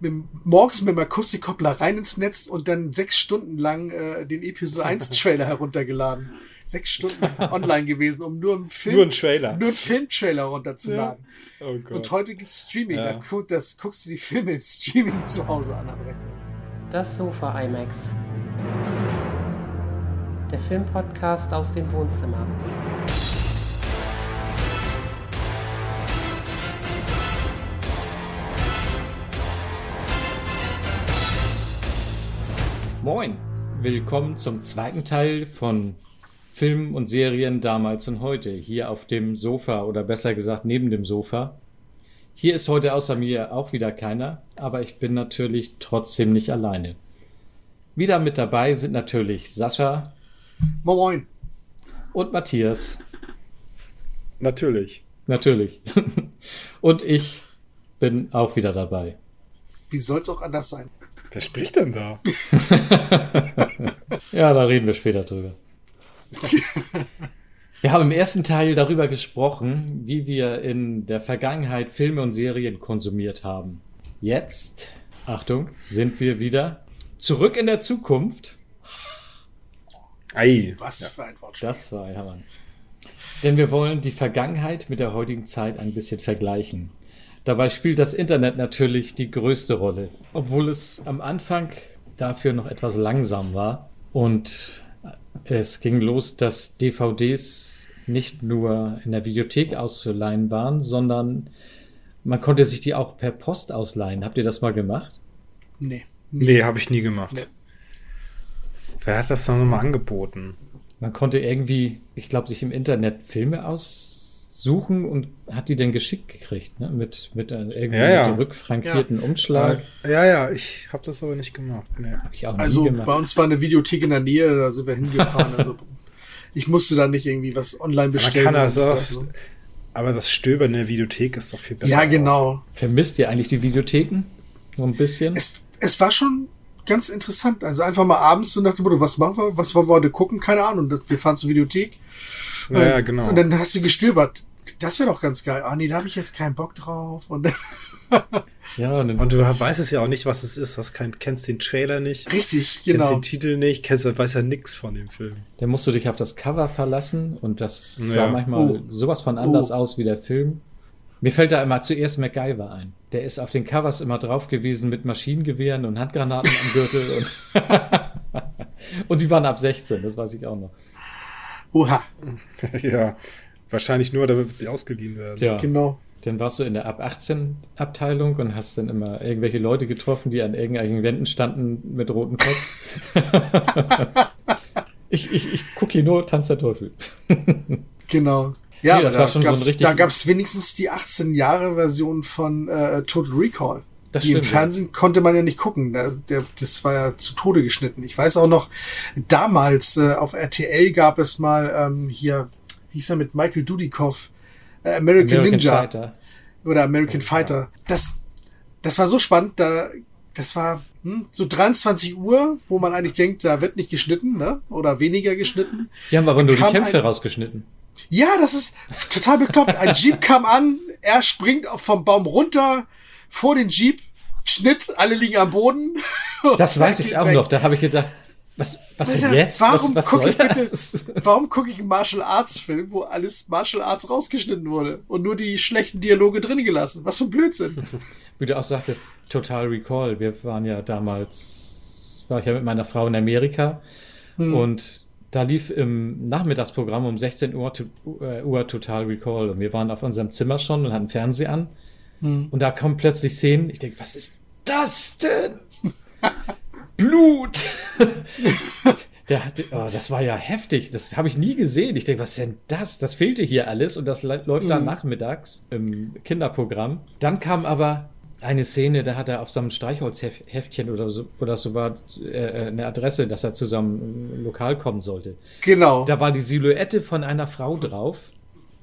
mit, morgens mit dem Akustikkoppler rein ins Netz und dann sechs Stunden lang äh, den Episode 1 Trailer heruntergeladen. Sechs Stunden online gewesen, um nur einen Film, nur einen Trailer, nur einen Filmtrailer runterzuladen. Ja. Oh und heute gibt's Streaming. Ja. Da, das guckst du die Filme im Streaming zu Hause an. Das Sofa IMAX. Der Filmpodcast aus dem Wohnzimmer. Moin, willkommen zum zweiten Teil von Filmen und Serien damals und heute, hier auf dem Sofa oder besser gesagt neben dem Sofa. Hier ist heute außer mir auch wieder keiner, aber ich bin natürlich trotzdem nicht alleine. Wieder mit dabei sind natürlich Sascha. Moin. Und Matthias. Natürlich. Natürlich. und ich bin auch wieder dabei. Wie soll es auch anders sein? Wer spricht denn da? ja, da reden wir später drüber. Wir haben im ersten Teil darüber gesprochen, wie wir in der Vergangenheit Filme und Serien konsumiert haben. Jetzt, Achtung, sind wir wieder zurück in der Zukunft. Ei. Was ja. für ein Wortspiel. Das war ein Hammer. Denn wir wollen die Vergangenheit mit der heutigen Zeit ein bisschen vergleichen. Dabei spielt das Internet natürlich die größte Rolle, obwohl es am Anfang dafür noch etwas langsam war und es ging los, dass DVDs nicht nur in der Videothek auszuleihen waren, sondern man konnte sich die auch per Post ausleihen. Habt ihr das mal gemacht? Nee. Nee, nee habe ich nie gemacht. Nee. Wer hat das dann nochmal angeboten? Man konnte irgendwie, ich glaube, sich im Internet Filme aus suchen und hat die denn geschickt gekriegt, ne? Mit, mit äh, irgendwie ja, ja. Mit rückfrankierten ja. Umschlag. Ja, ja, ich habe das aber nicht gemacht. Nee. also gemacht. bei uns war eine Videothek in der Nähe, da sind wir hingefahren. also ich musste da nicht irgendwie was online bestellen. Man kann das auch, so. Aber das Stöbern in der Videothek ist doch viel besser. Ja, genau. Vermisst ihr eigentlich die Videotheken? So ein bisschen? Es, es war schon ganz interessant. Also einfach mal abends so nach dem Motto, was machen wir, was wollen wir heute gucken? Keine Ahnung. Wir fahren zur Videothek. Ja, ja, genau. Und dann hast du gestöbert das wäre doch ganz geil. Ah, nee, da habe ich jetzt keinen Bock drauf. Und, ja, und, und, du weißt es ja auch nicht, was es ist. Du kein, kennst den Trailer nicht. Richtig, genau. Kennst den Titel nicht, kennst, weißt ja nichts von dem Film. Dann musst du dich auf das Cover verlassen und das ja. sah manchmal oh. sowas von anders oh. aus wie der Film. Mir fällt da immer zuerst MacGyver ein. Der ist auf den Covers immer drauf gewesen mit Maschinengewehren und Handgranaten am Gürtel und, und die waren ab 16, das weiß ich auch noch. Oha. ja. Wahrscheinlich nur, damit sie ausgeliehen werden. Ja, genau. Dann warst du in der ab 18 Abteilung und hast dann immer irgendwelche Leute getroffen, die an irgendwelchen Wänden standen mit rotem Kopf. ich ich, ich gucke hier nur Tanz der Teufel. genau. Ja, nee, das war schon so ein richtig. Da gab es wenigstens die 18 Jahre Version von äh, Total Recall. Das die stimmt, im Fernsehen ja. konnte man ja nicht gucken. Der, der, das war ja zu Tode geschnitten. Ich weiß auch noch, damals äh, auf RTL gab es mal ähm, hier wie hieß er mit Michael Dudikoff, äh, American, American, Ninja Fighter. oder American oh, Fighter. Ja. Das, das war so spannend, da, das war hm, so 23 Uhr, wo man eigentlich denkt, da wird nicht geschnitten, ne? Oder weniger geschnitten. Die haben aber nur die Kämpfe ein, rausgeschnitten. Ja, das ist total bekloppt. Ein Jeep kam an, er springt vom Baum runter vor den Jeep, Schnitt, alle liegen am Boden. Das weiß ich auch weg. noch. Da habe ich gedacht, was, was ist jetzt? Warum gucke ich bitte, warum gucke ich einen Martial Arts Film, wo alles Martial Arts rausgeschnitten wurde und nur die schlechten Dialoge drin gelassen? Was für ein Blödsinn. Wie du auch sagtest, Total Recall. Wir waren ja damals, war ich ja mit meiner Frau in Amerika hm. und da lief im Nachmittagsprogramm um 16 Uhr, äh, Uhr Total Recall und wir waren auf unserem Zimmer schon und hatten Fernseher an hm. und da kommen plötzlich Szenen. Ich denke, was ist das denn? Blut! Der hatte, oh, das war ja heftig. Das habe ich nie gesehen. Ich denke, was ist denn das? Das fehlte hier alles und das läuft mhm. dann nachmittags im Kinderprogramm. Dann kam aber eine Szene, da hat er auf so einem Streichholzheftchen oder so, das so war, äh, eine Adresse, dass er zu seinem Lokal kommen sollte. Genau. Da war die Silhouette von einer Frau drauf.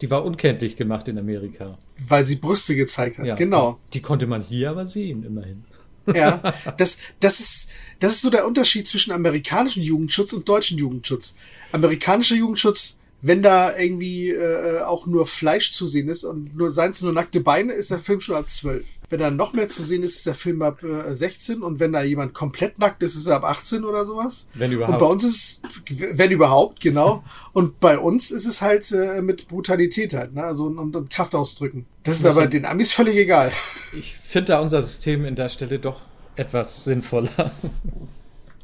Die war unkenntlich gemacht in Amerika. Weil sie Brüste gezeigt hat. Ja, genau. Die, die konnte man hier aber sehen, immerhin. Ja, das, das ist, das ist so der Unterschied zwischen amerikanischem Jugendschutz und deutschem Jugendschutz. Amerikanischer Jugendschutz wenn da irgendwie äh, auch nur Fleisch zu sehen ist und nur seien es nur nackte Beine, ist der Film schon ab 12. Wenn da noch mehr zu sehen ist, ist der Film ab äh, 16 und wenn da jemand komplett nackt ist, ist er ab 18 oder sowas. Wenn überhaupt. Und bei uns ist, wenn überhaupt, genau. Und bei uns ist es halt äh, mit Brutalität halt, ne? Also und, und Kraftausdrücken. Das ist aber den Amis völlig egal. Ich finde da unser System in der Stelle doch etwas sinnvoller.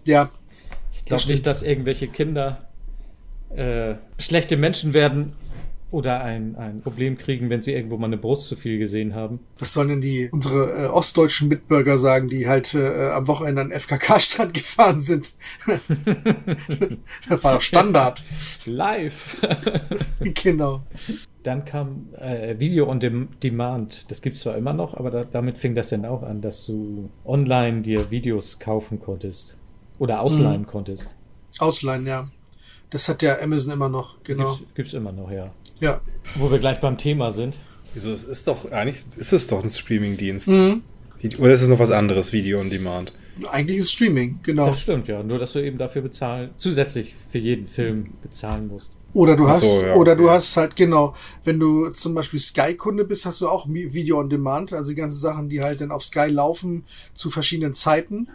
Ja. Ich glaube nicht, dass irgendwelche Kinder äh, schlechte Menschen werden oder ein, ein Problem kriegen, wenn sie irgendwo mal eine Brust zu viel gesehen haben. Was sollen denn die unsere äh, ostdeutschen Mitbürger sagen, die halt äh, am Wochenende an FKK-Strand gefahren sind? das war doch Standard. Live. genau. Dann kam äh, Video on Demand. Das gibt's zwar immer noch, aber da, damit fing das dann auch an, dass du online dir Videos kaufen konntest. Oder ausleihen mhm. konntest. Ausleihen, ja. Das hat ja Amazon immer noch, genau. Gibt's, gibt's immer noch, ja. Ja. Wo wir gleich beim Thema sind. Wieso? Es ist doch, eigentlich ist es doch ein Streaming-Dienst. Mhm. Oder ist es noch was anderes, Video on Demand? Eigentlich ist Streaming, genau. Das stimmt, ja. Nur, dass du eben dafür bezahlen, zusätzlich für jeden Film bezahlen musst. Oder du hast, so, ja, oder du hast halt, genau, wenn du zum Beispiel Sky-Kunde bist, hast du auch Video on Demand, also die ganzen Sachen, die halt dann auf Sky laufen zu verschiedenen Zeiten,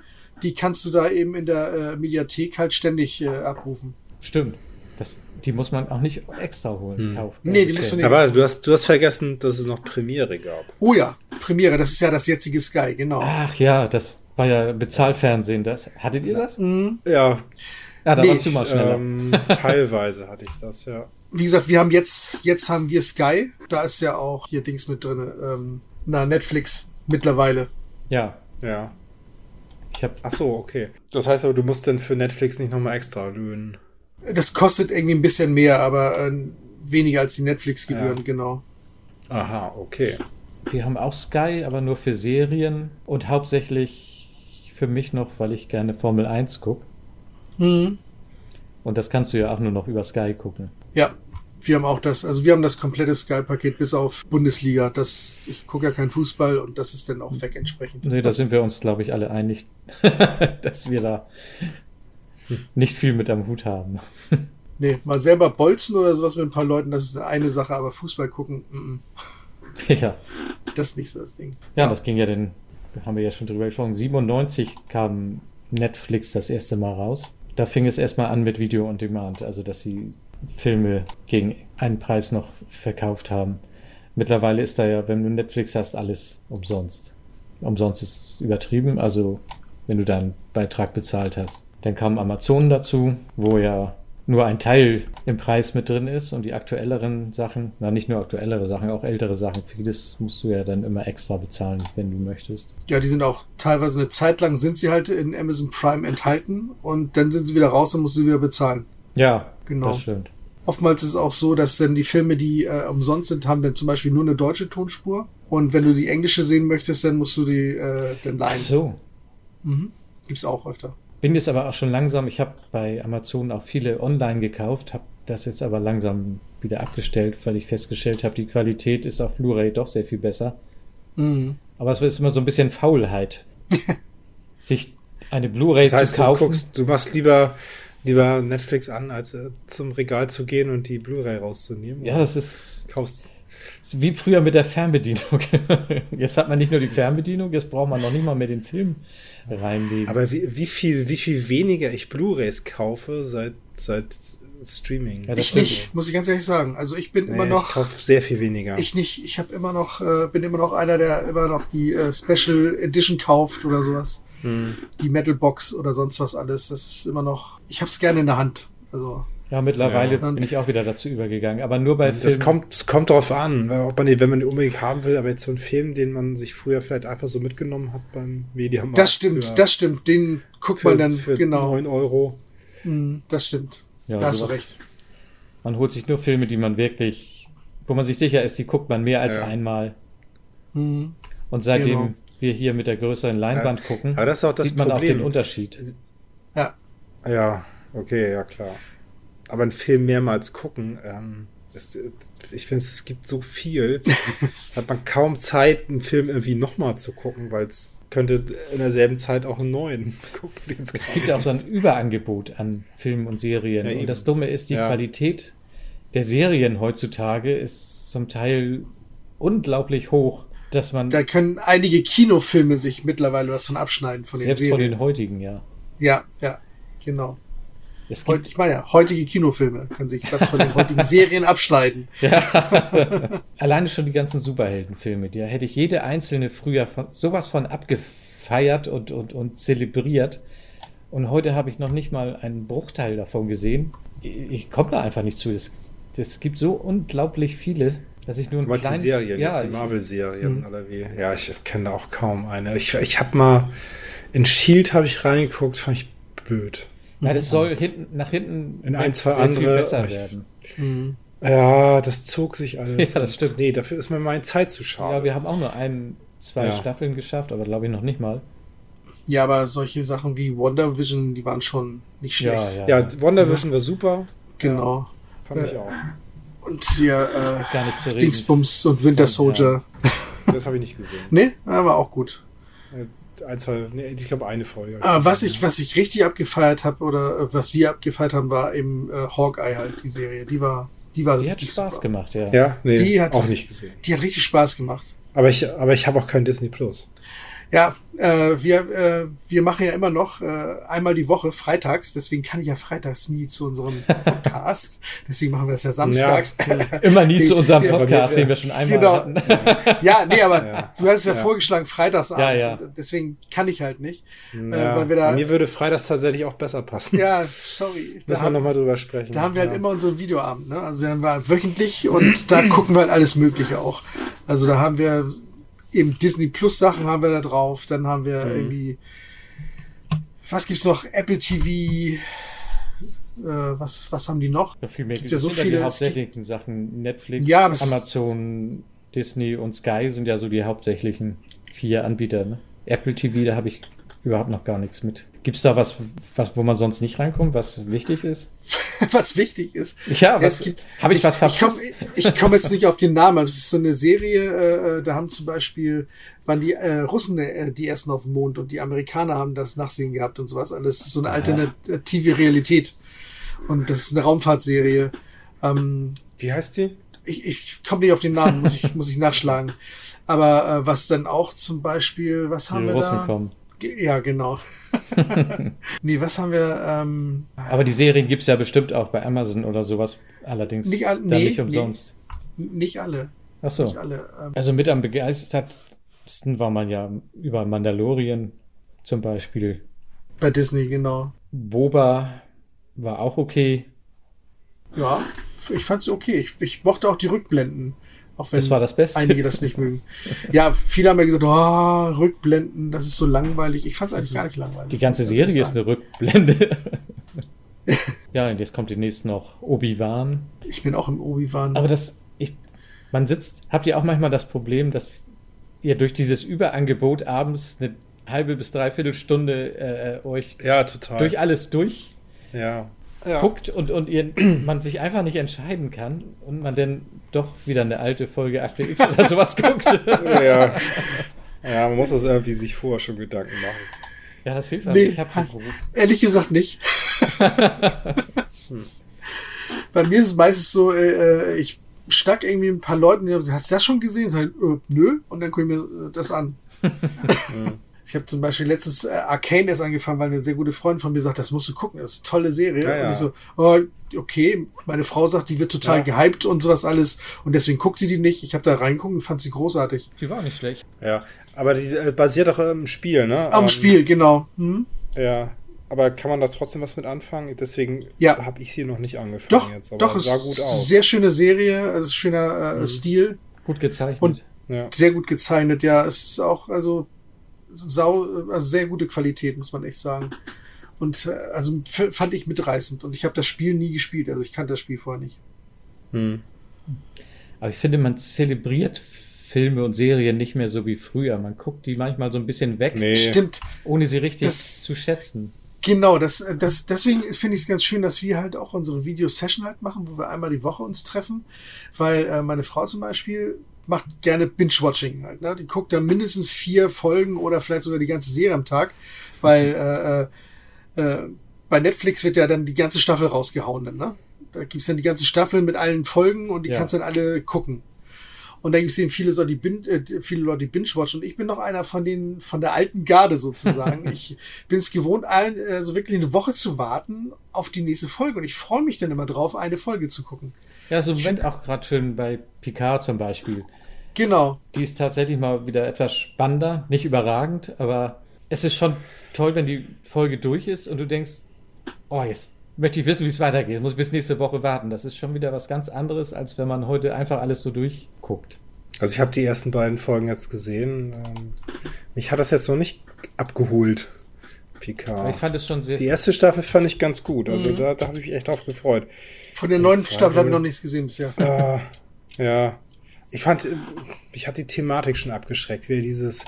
die kannst du da eben in der äh, Mediathek halt ständig äh, abrufen. Stimmt. Das, die muss man auch nicht extra holen, hm. kaufen. Nee, die musst du nicht. Aber du hast, du hast vergessen, dass es noch Premiere gab. Oh ja, Premiere, das ist ja das jetzige Sky, genau. Ach ja, das war ja Bezahlfernsehen. Das, hattet ihr das? Mhm. Ja. Ja, da nee, warst du mal schneller. Ähm, teilweise hatte ich das, ja. Wie gesagt, wir haben jetzt, jetzt haben wir Sky. Da ist ja auch hier Dings mit drin. Ähm, na, Netflix mittlerweile. Ja. Ja. Ich hab. Ach so, okay. Das heißt aber, du musst dann für Netflix nicht nochmal extra löhnen. Das kostet irgendwie ein bisschen mehr, aber äh, weniger als die Netflix-Gebühren, ja. genau. Aha, okay. Wir haben auch Sky, aber nur für Serien und hauptsächlich für mich noch, weil ich gerne Formel 1 gucke. Mhm. Und das kannst du ja auch nur noch über Sky gucken. Ja, wir haben auch das, also wir haben das komplette Sky-Paket bis auf Bundesliga. Das, ich gucke ja keinen Fußball und das ist dann auch weg entsprechend. Nee, da sind wir uns, glaube ich, alle einig, dass wir da nicht viel mit am Hut haben. nee, mal selber bolzen oder sowas mit ein paar Leuten, das ist eine Sache, aber Fußball gucken, mm -mm. ja. Das ist nicht so das Ding. Ja, ja, das ging ja denn, haben wir ja schon drüber gesprochen, 97 kam Netflix das erste Mal raus. Da fing es erstmal an mit Video on Demand, also dass sie Filme gegen einen Preis noch verkauft haben. Mittlerweile ist da ja, wenn du Netflix hast, alles umsonst. Umsonst ist übertrieben, also wenn du deinen Beitrag bezahlt hast. Dann kam Amazon dazu, wo ja nur ein Teil im Preis mit drin ist und die aktuelleren Sachen, na nicht nur aktuellere Sachen, auch ältere Sachen, vieles musst du ja dann immer extra bezahlen, wenn du möchtest. Ja, die sind auch teilweise eine Zeit lang sind sie halt in Amazon Prime enthalten und dann sind sie wieder raus und musst du wieder bezahlen. Ja, genau. Das stimmt. Oftmals ist es auch so, dass dann die Filme, die äh, umsonst sind, haben dann zum Beispiel nur eine deutsche Tonspur. Und wenn du die englische sehen möchtest, dann musst du die äh, dann leihen. Ach so. Mhm. Gibt's auch öfter. Bin jetzt aber auch schon langsam, ich habe bei Amazon auch viele online gekauft, habe das jetzt aber langsam wieder abgestellt, weil ich festgestellt habe, die Qualität ist auf Blu-ray doch sehr viel besser. Mhm. Aber es ist immer so ein bisschen Faulheit, sich eine Bluray das heißt, zu kaufen. Du, guckst, du machst lieber, lieber Netflix an, als äh, zum Regal zu gehen und die Blu-ray rauszunehmen. Ja, das ist. Kaufst. Wie früher mit der Fernbedienung. jetzt hat man nicht nur die Fernbedienung, jetzt braucht man noch nicht mal mehr den Film reinlegen. Aber wie, wie, viel, wie viel weniger ich Blu-rays kaufe seit, seit Streaming. Ja, ich nicht, muss ich ganz ehrlich sagen. Also ich bin nee, immer noch. Ich kaufe sehr viel weniger. Ich nicht. Ich habe immer noch, äh, bin immer noch einer, der immer noch die äh, Special Edition kauft oder sowas. Hm. Die Metal Box oder sonst was alles. Das ist immer noch. Ich habe es gerne in der Hand. Also. Ja, mittlerweile ja. bin ich auch wieder dazu übergegangen, aber nur bei Filmen. Das kommt, es kommt drauf an, ob man den, wenn man den unbedingt haben will, aber jetzt so ein Film, den man sich früher vielleicht einfach so mitgenommen hat beim Mediamarkt. Das stimmt, für, das stimmt. Den guckt für, man dann für genau. 9 Euro. Mhm, das stimmt. Ja, da hast du recht. Man holt sich nur Filme, die man wirklich, wo man sich sicher ist, die guckt man mehr als ja. einmal. Mhm. Und seitdem genau. wir hier mit der größeren Leinwand ja. gucken, sieht man Problem. auch den Unterschied. Ja. Ja, okay, ja klar aber einen Film mehrmals gucken, ähm, das, ich finde, es gibt so viel, hat man kaum Zeit, einen Film irgendwie nochmal zu gucken, weil es könnte in derselben Zeit auch einen neuen gucken. Es gibt ja auch so ein Überangebot an Filmen und Serien. Ja, und das Dumme ist, die ja. Qualität der Serien heutzutage ist zum Teil unglaublich hoch, dass man. Da können einige Kinofilme sich mittlerweile was von abschneiden von den Selbst Serien. von den heutigen, ja. Ja, ja, genau. Es gibt, ich meine ja, heutige Kinofilme können sich was von den heutigen Serien abschneiden. Ja. Alleine schon die ganzen Superheldenfilme, da hätte ich jede einzelne früher von, sowas von abgefeiert und, und, und zelebriert. Und heute habe ich noch nicht mal einen Bruchteil davon gesehen. Ich, ich komme da einfach nicht zu. Es, es gibt so unglaublich viele, dass ich nur ein kleines. die Serien, ja, die Marvel-Serien hm. oder wie? Ja, ich kenne da auch kaum eine. Ich, ich habe mal in Shield habe ich reingeguckt, fand ich blöd. Ja, das soll hinten, nach hinten in ein, zwei andere besser ich, werden. Mhm. Ja, das zog sich alles. Ja, das stimmt. Nee, dafür ist mir meine Zeit zu schade. Ja, wir haben auch nur ein, zwei ja. Staffeln geschafft, aber glaube ich noch nicht mal. Ja, aber solche Sachen wie Wonder Vision, die waren schon nicht schlecht. Ja, ja. ja Wonder Vision war super. Genau. fand ich auch. Und hier äh, Dingsbums und Winter Soldier. Das habe ich nicht gesehen. nee, aber auch gut ein, zwei, nee, ich glaube eine Folge. Aber was ich, was ich richtig abgefeiert habe oder äh, was wir abgefeiert haben, war eben äh, Hawkeye halt, die Serie. Die war, die war Die hat Spaß super. gemacht, ja. Ja, nee, die hat, auch nicht gesehen. Die hat richtig Spaß gemacht. Aber ich, aber ich habe auch kein Disney Plus. Ja, äh, wir, äh, wir machen ja immer noch äh, einmal die Woche freitags, deswegen kann ich ja freitags nie zu unserem Podcast. deswegen machen wir das ja samstags. Ja, immer nie zu unserem Podcast, den wir schon einmal genau. hatten. ja, nee, aber ja. du hast es ja, ja, vorgeschlagen, freitags abends. Ja, deswegen kann ich halt nicht. Äh, weil wir da, Mir würde freitags tatsächlich auch besser passen. Ja, sorry. Müssen wir nochmal drüber sprechen. Da haben wir halt immer unseren Videoabend. Ne? Also dann war wöchentlich und da gucken wir halt alles Mögliche auch. Also da haben wir eben Disney Plus Sachen haben wir da drauf. Dann haben wir mhm. irgendwie, was gibt's noch? Apple TV. Äh, was, was haben die noch? Ja, viel mehr. Gibt ja so viele. Die hauptsächlichen Sachen. Netflix, ja, Amazon, Disney und Sky sind ja so die hauptsächlichen vier Anbieter. Ne? Apple TV, da habe ich überhaupt noch gar nichts mit. Gibt es da was, was, wo man sonst nicht reinkommt, was wichtig ist? was wichtig ist? Ja, was, habe ich was verpasst? Ich komme komm jetzt nicht auf den Namen, aber es ist so eine Serie, äh, da haben zum Beispiel, waren die äh, Russen äh, die ersten auf dem Mond und die Amerikaner haben das Nachsehen gehabt und sowas alles. Das ist so eine alternative Realität. Und das ist eine Raumfahrtserie. Ähm, Wie heißt die? Ich, ich komme nicht auf den Namen, muss ich, muss ich nachschlagen. Aber äh, was dann auch zum Beispiel, was haben die wir Russen da? Kommen. Ja, genau. nee, was haben wir? Ähm, Aber die Serien gibt es ja bestimmt auch bei Amazon oder sowas. Allerdings nicht, all, nee, nicht umsonst. Nee, nicht alle. Ach so. Nicht alle, ähm, also mit am begeistertsten war man ja über Mandalorian zum Beispiel. Bei Disney, genau. Boba war auch okay. Ja, ich fand es okay. Ich, ich mochte auch die Rückblenden. Auch wenn das war das Beste. einige das nicht mögen. Ja, viele haben ja gesagt, oh, Rückblenden, das ist so langweilig. Ich fand es eigentlich gar nicht langweilig. Die ganze Serie ist eine Rückblende. ja, und jetzt kommt demnächst noch Obi-Wan. Ich bin auch im Obi-Wan. Aber das, ich, man sitzt, habt ihr auch manchmal das Problem, dass ihr durch dieses Überangebot abends eine halbe bis dreiviertel Stunde äh, euch ja, total. durch alles durch ja. Ja. guckt und, und ihr, man sich einfach nicht entscheiden kann und man dann doch wieder eine alte Folge Akte X oder sowas guckt. ja. ja, man muss das irgendwie sich vorher schon Gedanken machen. Ja, das hilft nee, Ich habe Ehrlich gesagt nicht. hm. Bei mir ist es meistens so, äh, äh ich schnack irgendwie ein paar Leuten, hast du das schon gesehen? Sag, äh, nö, und dann gucke ich mir das an. Ich habe zum Beispiel letztens äh, Arcane erst angefangen, weil eine sehr gute Freundin von mir sagt, das musst du gucken, das ist eine tolle Serie. Ja, ja. Und ich so, oh, okay, meine Frau sagt, die wird total ja. gehypt und sowas alles und deswegen guckt sie die nicht. Ich habe da reinguckt und fand sie großartig. Die war nicht schlecht. Ja, aber die äh, basiert doch im Spiel, ne? Am ähm, Spiel, genau. Hm? Ja, aber kann man da trotzdem was mit anfangen? Deswegen ja. habe ich sie noch nicht angefangen doch, jetzt. Aber doch, es sah gut aus. Sehr schöne Serie, also schöner äh, mhm. Stil. Gut gezeichnet. Und ja. sehr gut gezeichnet, ja. Es ist auch, also sau, also sehr gute Qualität, muss man echt sagen. Und äh, also fand ich mitreißend. Und ich habe das Spiel nie gespielt, also ich kannte das Spiel vorher nicht. Hm. Aber ich finde, man zelebriert Filme und Serien nicht mehr so wie früher. Man guckt die manchmal so ein bisschen weg. Nee. Stimmt. Ohne sie richtig das, zu schätzen. Genau, das, das, deswegen finde ich es ganz schön, dass wir halt auch unsere Video-Session halt machen, wo wir einmal die Woche uns treffen. Weil äh, meine Frau zum Beispiel macht gerne Binge-Watching halt. Ne? Die guckt dann mindestens vier Folgen oder vielleicht sogar die ganze Serie am Tag, weil äh, äh, äh, bei Netflix wird ja dann die ganze Staffel rausgehauen. Dann, ne? Da gibt's dann die ganze Staffel mit allen Folgen und die ja. kannst dann alle gucken. Und da gibt es eben viele, so die bin, äh, viele Leute, die binge-watchen. Und ich bin noch einer von den, von der alten Garde sozusagen. ich bin es gewohnt, ein, äh, so wirklich eine Woche zu warten auf die nächste Folge. Und ich freue mich dann immer drauf, eine Folge zu gucken. Ja, so im Moment auch gerade schön bei Picard zum Beispiel. Genau. Die ist tatsächlich mal wieder etwas spannender, nicht überragend, aber es ist schon toll, wenn die Folge durch ist und du denkst, oh, jetzt möchte ich wissen, wie es weitergeht. Muss bis nächste Woche warten. Das ist schon wieder was ganz anderes, als wenn man heute einfach alles so durchguckt. Also ich habe die ersten beiden Folgen jetzt gesehen. Ähm, mich hat das jetzt noch nicht abgeholt. Picard. Ich fand es schon sehr. Die erste Staffel fand ich ganz gut. Also mhm. da, da habe ich mich echt drauf gefreut. Von der neuen Staffel habe ich noch nichts gesehen bisher. Äh, ja. Ich fand, mich hat die Thematik schon abgeschreckt. Wie dieses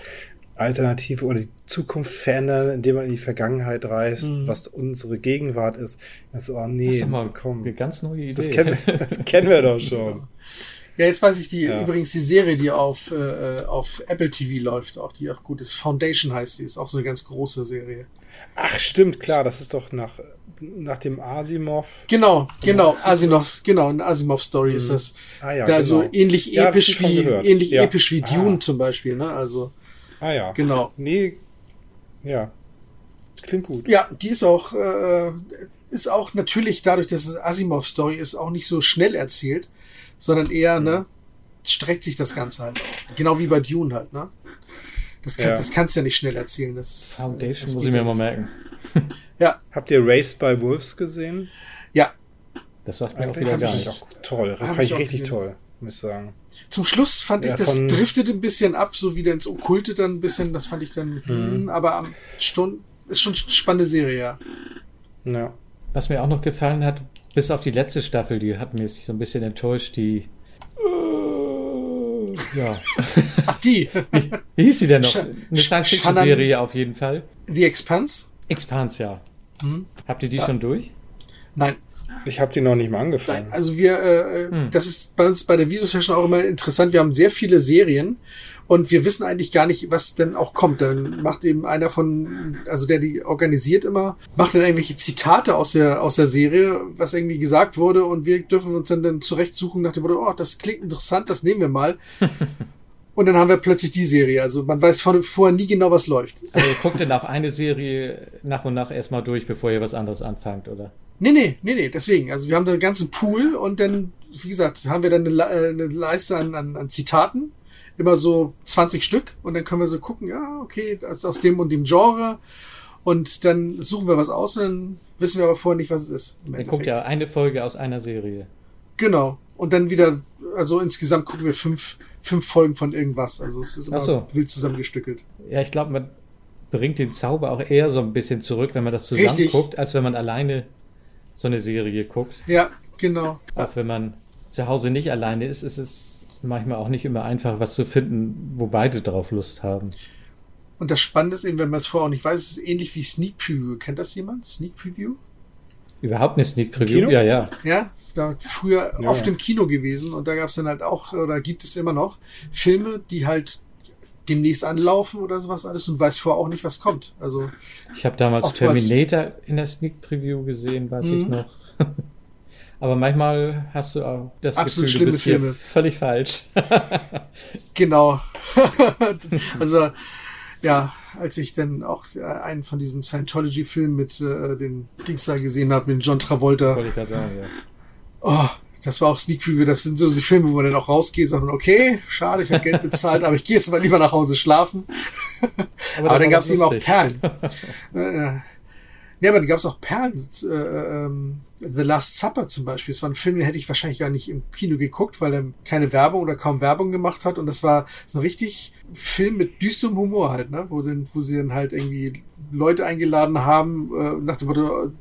Alternative oder die Zukunft verändern, indem man in die Vergangenheit reist, mhm. was unsere Gegenwart ist. Das ist, oh nee, das ist mal komm. eine ganz neue Idee. Das kennen, das kennen wir doch schon. Ja, jetzt weiß ich die, ja. übrigens die Serie, die auf, äh, auf Apple TV läuft, auch die auch gut ist. Foundation heißt sie, ist auch so eine ganz große Serie. Ach, stimmt, klar, das ist doch nach, nach dem Asimov. Genau, genau, Asimov, genau, eine Asimov-Story mhm. ist das. Ah, ja, da genau. so ähnlich ja, episch wie, ähnlich ja. episch wie Dune ah. zum Beispiel, ne, also. Ah ja. Genau. Nee, ja. Klingt gut. Ja, die ist auch, äh, ist auch natürlich dadurch, dass es Asimov-Story ist, auch nicht so schnell erzählt, sondern eher, mhm. ne, streckt sich das Ganze halt auch. Genau wie bei Dune halt, ne? Das, kann, ja. das kannst du ja nicht schnell erzählen. Das, Foundation das muss ich mir mal merken. Ja. Habt ihr Race by Wolves gesehen? Ja. Das sagt mir auch wieder gar nicht. Auch toll. Das fand ich, ich richtig gesehen. toll muss ich sagen. Zum Schluss fand ja, ich, das driftet ein bisschen ab, so wieder ins Okkulte dann ein bisschen, das fand ich dann, mhm. Hm, aber am Stund, ist schon eine spannende Serie, ja. Ja. Was mir auch noch gefallen hat, bis auf die letzte Staffel, die hat mir so ein bisschen enttäuscht, die ja. Ach, die. Wie, wie hieß sie denn noch? Eine Science-Fiction-Serie auf jeden Fall. The Expanse? Expanse, ja. Hm? Habt ihr die ja. schon durch? Nein. Ich habe die noch nicht mal angefangen. Nein, also wir, äh, hm. das ist bei uns bei der Videosession auch immer interessant. Wir haben sehr viele Serien und wir wissen eigentlich gar nicht, was denn auch kommt. Dann macht eben einer von, also der die organisiert immer, macht dann irgendwelche Zitate aus der aus der Serie, was irgendwie gesagt wurde und wir dürfen uns dann, dann zurechtsuchen nach dem Motto, oh, das klingt interessant, das nehmen wir mal. Und dann haben wir plötzlich die Serie. Also man weiß vorher nie genau, was läuft. Also ihr guckt dann auch eine Serie nach und nach erstmal durch, bevor ihr was anderes anfangt, oder? Nee, nee, nee, nee, deswegen. Also wir haben da einen ganzen Pool und dann, wie gesagt, haben wir dann eine, äh, eine Leiste an, an, an Zitaten. Immer so 20 Stück und dann können wir so gucken, ja, okay, das ist aus dem und dem Genre. Und dann suchen wir was aus und dann wissen wir aber vorher nicht, was es ist. Ihr guckt ja eine Folge aus einer Serie. Genau. Und dann wieder, also insgesamt gucken wir fünf, fünf Folgen von irgendwas. Also es ist immer so. wild zusammengestückelt. Ja, ich glaube, man bringt den Zauber auch eher so ein bisschen zurück, wenn man das zusammen Richtig. guckt, als wenn man alleine so eine Serie guckt. Ja, genau. Auch wenn man zu Hause nicht alleine ist, ist es manchmal auch nicht immer einfach, was zu finden, wo beide drauf Lust haben. Und das Spannende ist eben, wenn man es vorher auch nicht weiß, ist es ähnlich wie Sneak Preview. Kennt das jemand? Sneak Preview? Überhaupt eine Sneak Preview? Ja, ja. Ja, da früher ja, oft im Kino gewesen und da gab es dann halt auch, oder gibt es immer noch, Filme, die halt demnächst anlaufen oder sowas alles und weiß vorher auch nicht, was kommt. Also ich habe damals Terminator in der Sneak Preview gesehen, weiß ich mhm. noch. Aber manchmal hast du auch das Absolut Gefühl, du bist Filme. hier völlig falsch. genau. also ja, als ich dann auch äh, einen von diesen Scientology-Filmen mit äh, den Dings da gesehen habe, mit John Travolta. Wollte ich gerade sagen, ja. Oh, das war auch Sneak Preview. Das sind so die Filme, wo man dann auch rausgeht und sagt, man, okay, schade, ich habe Geld bezahlt, aber ich gehe jetzt mal lieber nach Hause schlafen. Aber, aber dann gab es eben auch Perlen. ja, aber dann gab es auch Perlen. Äh, ähm, The Last Supper zum Beispiel. Das war ein Film, den hätte ich wahrscheinlich gar nicht im Kino geguckt, weil er keine Werbung oder kaum Werbung gemacht hat. Und das war so ein richtig Film mit düsterem Humor halt, ne? Wo, denn, wo sie dann halt irgendwie Leute eingeladen haben, äh, nach dem Motto,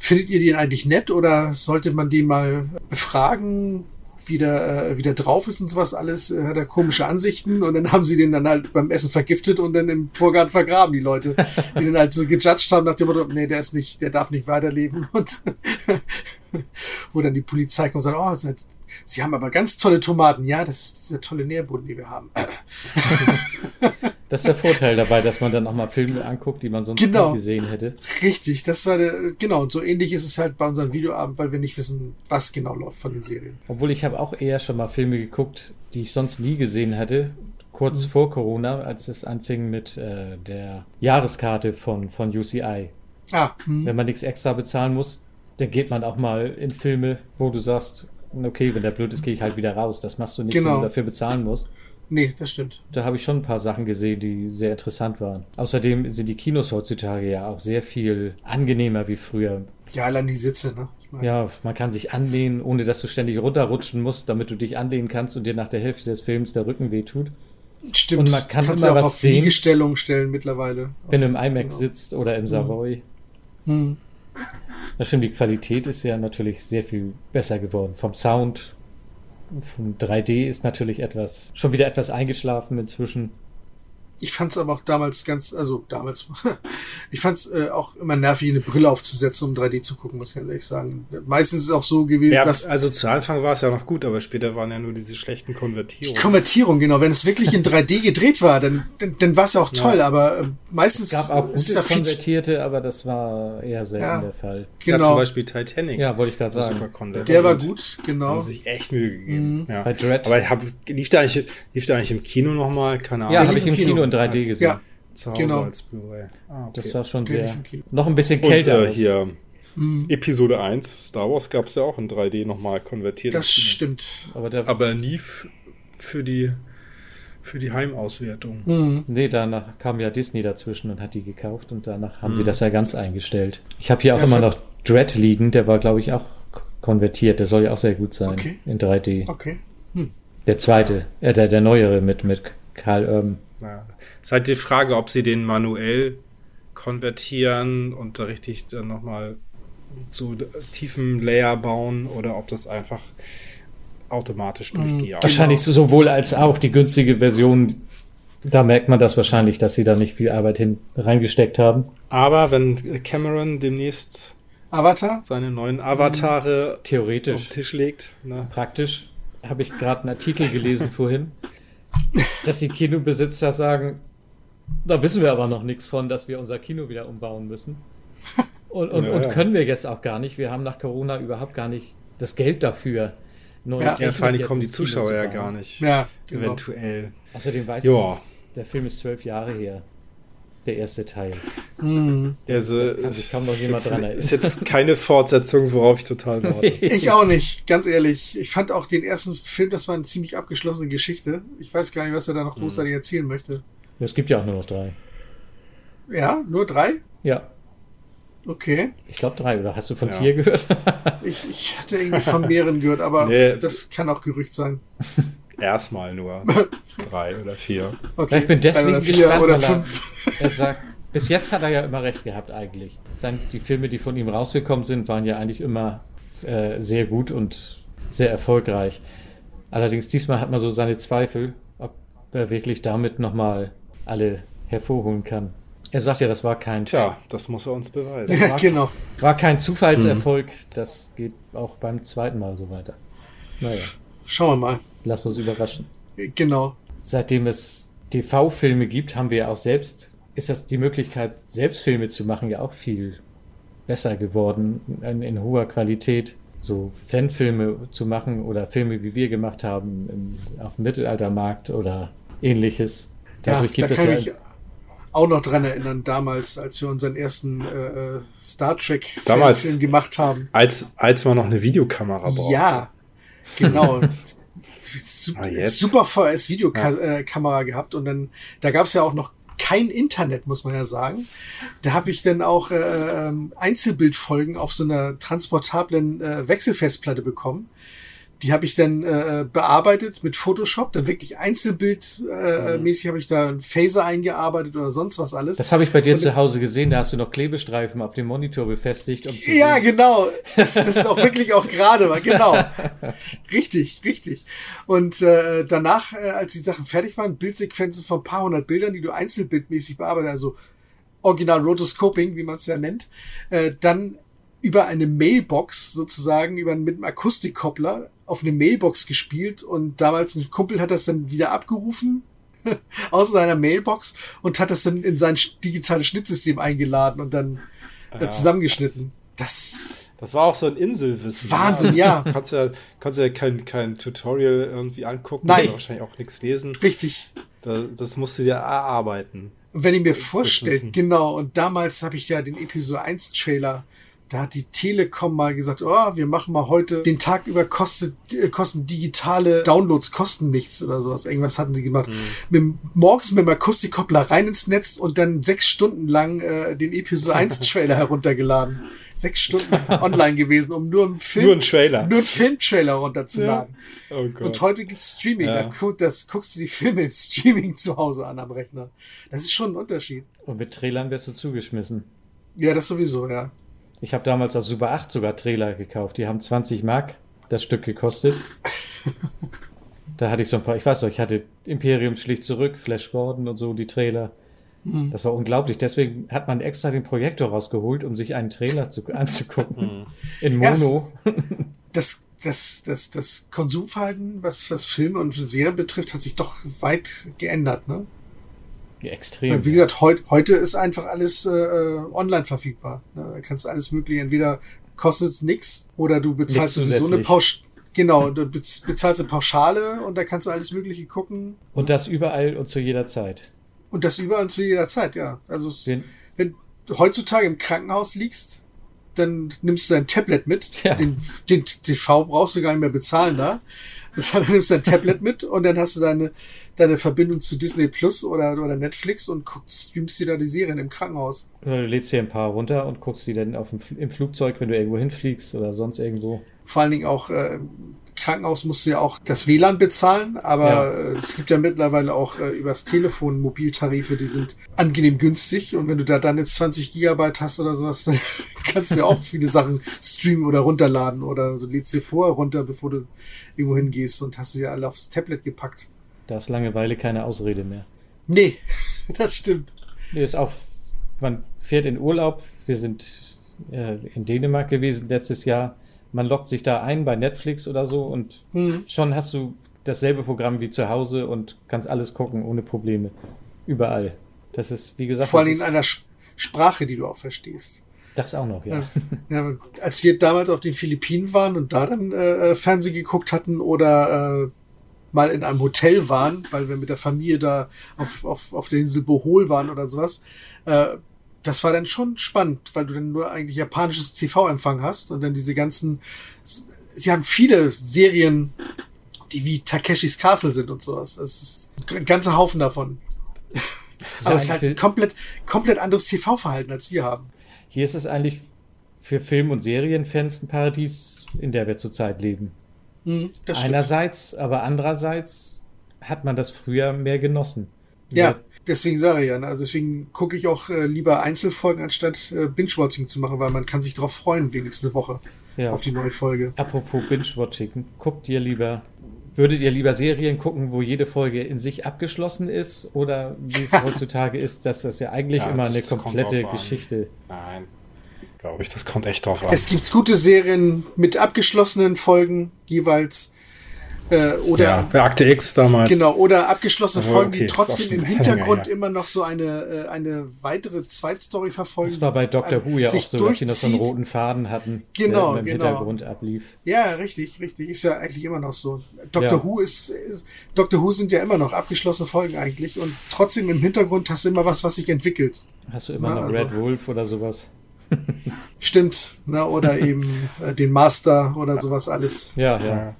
Findet ihr den eigentlich nett oder sollte man den mal befragen, wie der, äh, wie der drauf ist und sowas alles? Hat er komische Ansichten und dann haben sie den dann halt beim Essen vergiftet und dann im Vorgarten vergraben, die Leute, die dann halt so gejudged haben nach dem Motto, nee, der ist nicht, der darf nicht weiterleben und wo dann die Polizei kommt und sagt, oh, Sie haben aber ganz tolle Tomaten. Ja, das ist dieser tolle Nährboden, den wir haben. Das ist der Vorteil dabei, dass man dann auch mal Filme anguckt, die man sonst genau. nie gesehen hätte. Richtig, das war der, genau, und so ähnlich ist es halt bei unserem Videoabend, weil wir nicht wissen, was genau läuft von den Serien. Obwohl ich habe auch eher schon mal Filme geguckt, die ich sonst nie gesehen hatte, kurz mhm. vor Corona, als es anfing mit äh, der Jahreskarte von, von UCI. Ah, mh. Wenn man nichts extra bezahlen muss, dann geht man auch mal in Filme, wo du sagst, okay, wenn der blöd ist, gehe ich halt wieder raus. Das machst du nicht, genau. wenn du dafür bezahlen musst. Nee, das stimmt. Da habe ich schon ein paar Sachen gesehen, die sehr interessant waren. Außerdem sind die Kinos heutzutage ja auch sehr viel angenehmer wie früher. Ja, allein die Sitze, ne? Ich mein, ja, man kann sich anlehnen, ohne dass du ständig runterrutschen musst, damit du dich anlehnen kannst und dir nach der Hälfte des Films der Rücken wehtut. Stimmt. Und man kann Kannst immer ja auch was auf sehen. Liegestellung stellen mittlerweile. Wenn auf, du im IMAX genau. sitzt oder im Savoy. Hm. Das stimmt, die Qualität ist ja natürlich sehr viel besser geworden. Vom Sound, 3D ist natürlich etwas, schon wieder etwas eingeschlafen inzwischen. Ich fand es aber auch damals ganz, also damals, ich fand es äh, auch immer nervig, eine Brille aufzusetzen, um 3D zu gucken, muss ich ganz ehrlich sagen. Meistens ist es auch so gewesen, ja, dass. Also zu Anfang war es ja noch gut, aber später waren ja nur diese schlechten Konvertierungen. Die Konvertierung, genau. Wenn es wirklich in 3D gedreht war, dann, dann, dann war es ja auch toll, ja. aber äh, meistens. Es gab auch gute ja konvertierte, aber das war eher selten ja, der Fall. Genau. Ja, zum Beispiel Titanic. Ja, wollte ich gerade sagen. Der war gut, genau. Haben sich echt Mühe gegeben. Mhm. Ja. Bei Dread. Aber hab, lief, der eigentlich, lief der eigentlich im Kino nochmal? Keine Ahnung. Ja, habe ich im Kino, Kino in 3D gesehen. Ja. Zu Hause genau. als Blu-ray. Ah, okay. Das war schon sehr. Noch ein bisschen kälter. Und, äh, hier hm. Episode 1 Star Wars gab es ja auch in 3D nochmal konvertiert. Das stimmt. Aber, der, Aber nie für die für die Heimauswertung. Mhm. Nee, danach kam ja Disney dazwischen und hat die gekauft und danach haben mhm. sie das ja ganz eingestellt. Ich habe hier auch das immer noch Dread liegen, der war, glaube ich, auch konvertiert. Der soll ja auch sehr gut sein okay. in 3D. Okay. Hm. Der zweite, äh, der, der neuere mit, mit Karl Urban. Ja. Es ist halt die Frage, ob sie den manuell konvertieren und da richtig dann nochmal zu tiefen Layer bauen oder ob das einfach automatisch mhm. durchgeht. Wahrscheinlich genau. sowohl als auch die günstige Version. Da merkt man das wahrscheinlich, dass sie da nicht viel Arbeit hin reingesteckt haben. Aber wenn Cameron demnächst Avatar? seine neuen Avatare theoretisch auf den Tisch legt. Ne? Praktisch habe ich gerade einen Artikel gelesen vorhin, dass die Kinobesitzer sagen, da wissen wir aber noch nichts von, dass wir unser Kino wieder umbauen müssen. Und, und, ja, und können wir jetzt auch gar nicht. Wir haben nach Corona überhaupt gar nicht das Geld dafür. Neue ja, ja, vor allem kommen die Zuschauer ja gar nicht. Ja, genau. eventuell. Außerdem weiß ja. der Film ist zwölf Jahre her. Der erste Teil. Mhm. Also, kann sich kaum noch jemand dran erinnern. Ist jetzt keine Fortsetzung, worauf ich total warte. ich auch nicht, ganz ehrlich. Ich fand auch den ersten Film, das war eine ziemlich abgeschlossene Geschichte. Ich weiß gar nicht, was er da noch mhm. großartig erzählen möchte. Es gibt ja auch nur noch drei. Ja, nur drei? Ja. Okay. Ich glaube drei, oder hast du von ja. vier gehört? ich, ich hatte irgendwie von mehreren gehört, aber nee. das kann auch Gerücht sein. Erstmal nur drei oder vier. Okay. ich bin deswegen oder vier gespannt, oder fünf. Er, er sagt, bis jetzt hat er ja immer recht gehabt eigentlich. Sein, die Filme, die von ihm rausgekommen sind, waren ja eigentlich immer äh, sehr gut und sehr erfolgreich. Allerdings diesmal hat man so seine Zweifel, ob er wirklich damit nochmal alle hervorholen kann. Er sagt ja, das war kein. Tja, das muss er uns beweisen. Ja, war, genau. War kein Zufallserfolg. Mhm. Das geht auch beim zweiten Mal so weiter. Naja. Schauen wir mal. Lass uns überraschen. Genau. Seitdem es TV-Filme gibt, haben wir ja auch selbst, ist das die Möglichkeit, selbst Filme zu machen, ja auch viel besser geworden, in, in hoher Qualität. So Fanfilme zu machen oder Filme, wie wir gemacht haben, im, auf dem Mittelaltermarkt oder ähnliches. Dadurch ja, da es ja auch noch dran erinnern, damals, als wir unseren ersten äh, äh Star Trek Film gemacht haben. Als, als man noch eine Videokamera brauchte. Ja, genau. super, ah, super VS Videokamera ja. gehabt und dann, da gab es ja auch noch kein Internet, muss man ja sagen. Da habe ich dann auch äh, ähm, Einzelbildfolgen auf so einer transportablen äh, Wechselfestplatte bekommen die habe ich dann äh, bearbeitet mit Photoshop, dann wirklich einzelbildmäßig äh, mhm. habe ich da einen Phaser eingearbeitet oder sonst was alles. Das habe ich bei dir und, zu Hause gesehen, da hast du noch Klebestreifen auf dem Monitor befestigt. Um ja, sehen. genau. Das, das ist auch wirklich auch gerade war, genau. richtig, richtig. Und äh, danach, äh, als die Sachen fertig waren, Bildsequenzen von ein paar hundert Bildern, die du einzelbildmäßig bearbeitet, also Original Rotoscoping, wie man es ja nennt, äh, dann über eine Mailbox sozusagen, über mit einem Akustikkoppler auf eine Mailbox gespielt und damals ein Kumpel hat das dann wieder abgerufen aus seiner Mailbox und hat das dann in sein digitales Schnittsystem eingeladen und dann ja, zusammengeschnitten. Das, das war auch so ein Inselwissen. Wahnsinn, ja. Du kannst ja, kannst ja kein, kein Tutorial irgendwie angucken. Nein. Wahrscheinlich auch nichts lesen. Richtig. Das, das musst du dir erarbeiten. Und wenn ich mir vorstelle, genau, und damals habe ich ja den Episode 1 Trailer da hat die Telekom mal gesagt, oh, wir machen mal heute den Tag über kostet, äh, kosten digitale Downloads kosten nichts oder sowas. Irgendwas hatten sie gemacht. Mhm. Mit, morgens mit dem Akustikkoppler rein ins Netz und dann sechs Stunden lang äh, den Episode 1 Trailer heruntergeladen. Sechs Stunden online gewesen, um nur einen Film, nur einen Trailer, nur einen Filmtrailer runterzuladen. Ja. Oh. Und heute gibt's Streaming. Ja. Da, das guckst du die Filme im Streaming zu Hause an am Rechner. Das ist schon ein Unterschied. Und mit Trailern wirst du zugeschmissen. Ja, das sowieso, ja. Ich habe damals auf Super 8 sogar Trailer gekauft. Die haben 20 Mark das Stück gekostet. da hatte ich so ein paar, ich weiß doch, ich hatte Imperium schlicht zurück, Flash Gordon und so, die Trailer. Mhm. Das war unglaublich. Deswegen hat man extra den Projektor rausgeholt, um sich einen Trailer zu, anzugucken. Mhm. In Mono. das, das, das, das Konsumverhalten, was, was Filme und Serien betrifft, hat sich doch weit geändert, ne? Ja, extrem. Wie gesagt, heut, heute ist einfach alles äh, äh online verfügbar. Ne? Da kannst du alles mögliche, entweder kostet es nichts oder du bezahlst sowieso eine Pauschale. Genau, du bezahlst eine Pauschale und da kannst du alles Mögliche gucken. Und das überall und zu jeder Zeit. Und das überall und zu jeder Zeit, ja. Also wenn, wenn du heutzutage im Krankenhaus liegst, dann nimmst du dein Tablet mit. Ja. Den, den TV brauchst du gar nicht mehr bezahlen da. Das heißt, du nimmst dein Tablet mit und dann hast du deine, deine Verbindung zu Disney Plus oder, oder Netflix und guckst, streamst dir da die Serien im Krankenhaus. Oder du lädst dir ein paar runter und guckst die dann auf dem, im Flugzeug, wenn du irgendwo hinfliegst oder sonst irgendwo. Vor allen Dingen auch äh, Krankenhaus musst du ja auch das WLAN bezahlen, aber ja. Äh, es gibt ja mittlerweile auch äh, übers Telefon Mobiltarife, die sind angenehm günstig und wenn du da dann jetzt 20 Gigabyte hast oder sowas, dann kannst du ja auch viele Sachen streamen oder runterladen oder du lädst dir vorher runter, bevor du irgendwo hingehst und hast sie ja alle aufs Tablet gepackt. Da ist Langeweile keine Ausrede mehr. Nee, das stimmt. Nee, ist auch, man fährt in Urlaub. Wir sind äh, in Dänemark gewesen letztes Jahr. Man lockt sich da ein bei Netflix oder so und hm. schon hast du dasselbe Programm wie zu Hause und kannst alles gucken ohne Probleme. Überall. Das ist, wie gesagt. Vor allem in einer Sprache, die du auch verstehst. Das auch noch, ja. ja. als wir damals auf den Philippinen waren und da dann äh, Fernsehen geguckt hatten oder äh, mal in einem Hotel waren, weil wir mit der Familie da auf, auf, auf der Insel Bohol waren oder sowas, äh, das war dann schon spannend, weil du dann nur eigentlich japanisches TV-Empfang hast und dann diese ganzen, sie haben viele Serien, die wie Takeshis Castle sind und sowas. Das ist ein ganzer Haufen davon. Aber es ist halt komplett, komplett anderes TV-Verhalten, als wir haben. Hier ist es eigentlich für Film- und Serienfans ein Paradies, in der wir zurzeit leben. Mhm, Einerseits, aber andererseits hat man das früher mehr genossen. Ja, deswegen sage ich ja. Ne? Also deswegen gucke ich auch äh, lieber Einzelfolgen, anstatt äh, Binge-Watching zu machen, weil man kann sich darauf freuen, wenigstens eine Woche ja. auf die neue Folge. Apropos Binge-Watching, guckt ihr lieber Würdet ihr lieber Serien gucken, wo jede Folge in sich abgeschlossen ist? Oder wie es heutzutage ist, dass das ja eigentlich ja, immer eine komplette Geschichte. Nein, glaube ich, das kommt echt drauf an. Es gibt gute Serien mit abgeschlossenen Folgen jeweils. Äh, oder ja, bei Akte X damals. Genau, oder abgeschlossene oh, Folgen, okay, die trotzdem im Hintergrund ja. immer noch so eine, äh, eine weitere Zweitstory verfolgen. Das war bei Dr. Who ja auch so, dass sie noch so einen roten Faden hatten, genau, der im genau. Hintergrund ablief. Ja, richtig, richtig. Ist ja eigentlich immer noch so. Dr. Ja. Who ist, ist, Dr. Who sind ja immer noch abgeschlossene Folgen eigentlich und trotzdem im Hintergrund hast du immer was, was sich entwickelt. Hast du immer Na, noch also, Red Wolf oder sowas? Stimmt, ne? oder eben äh, den Master oder sowas alles. Ja, ja.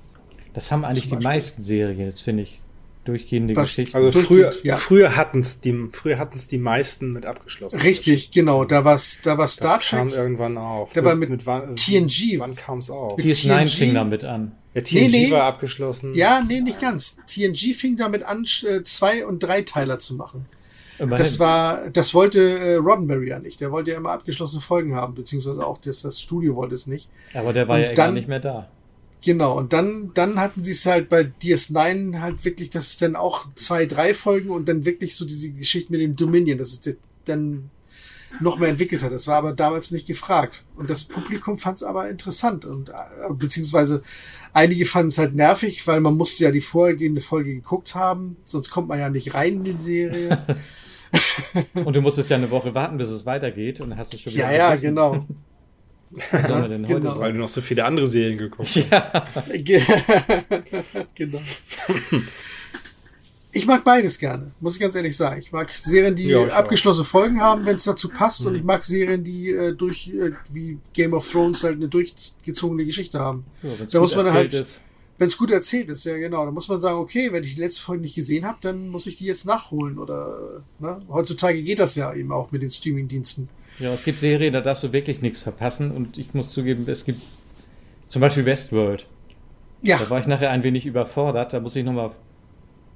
Das haben eigentlich die meisten Serien, das finde ich. Durchgehende Was, Geschichten. Also früher, ja. früher hatten es die, früher hatten es die meisten mit abgeschlossen. Richtig, genau. Da war da war Star das Trek. kam irgendwann auf. Da mit, war mit, mit wann, TNG. Wann kam es auf? DS9 fing damit an. Ja, TNG nee, nee. war abgeschlossen. Ja, nee, nicht ganz. TNG fing damit an, äh, zwei und drei Teiler zu machen. Immerhin. Das war, das wollte äh, Roddenberry ja nicht. Der wollte ja immer abgeschlossene Folgen haben, beziehungsweise auch das, das Studio wollte es nicht. Aber der war und ja dann, nicht mehr da. Genau, und dann, dann hatten sie es halt bei DS9 halt wirklich, das ist dann auch zwei, drei Folgen und dann wirklich so diese Geschichte mit dem Dominion. Das ist dann noch mehr entwickelt hat. Das war aber damals nicht gefragt. Und das Publikum fand es aber interessant und äh, beziehungsweise einige fanden es halt nervig, weil man musste ja die vorhergehende Folge geguckt haben, sonst kommt man ja nicht rein in die Serie. und du musstest ja eine Woche warten, bis es weitergeht und hast du schon wieder. Ja, ja, genau. Was soll man denn genau. heute Weil du noch so viele andere Serien geguckt hast. Ja. genau. Ich mag beides gerne, muss ich ganz ehrlich sagen. Ich mag Serien, die ja, abgeschlossene. Folgen haben, wenn es dazu passt, mhm. und ich mag Serien, die äh, durch äh, wie Game of Thrones halt eine durchgezogene Geschichte haben. Ja, da muss man halt, wenn es gut erzählt ist, ja genau, da muss man sagen, okay, wenn ich die letzte Folge nicht gesehen habe, dann muss ich die jetzt nachholen oder ne? heutzutage geht das ja eben auch mit den Streamingdiensten. Ja, es gibt Serien, da darfst du wirklich nichts verpassen und ich muss zugeben, es gibt zum Beispiel Westworld. Ja. Da war ich nachher ein wenig überfordert, da muss ich nochmal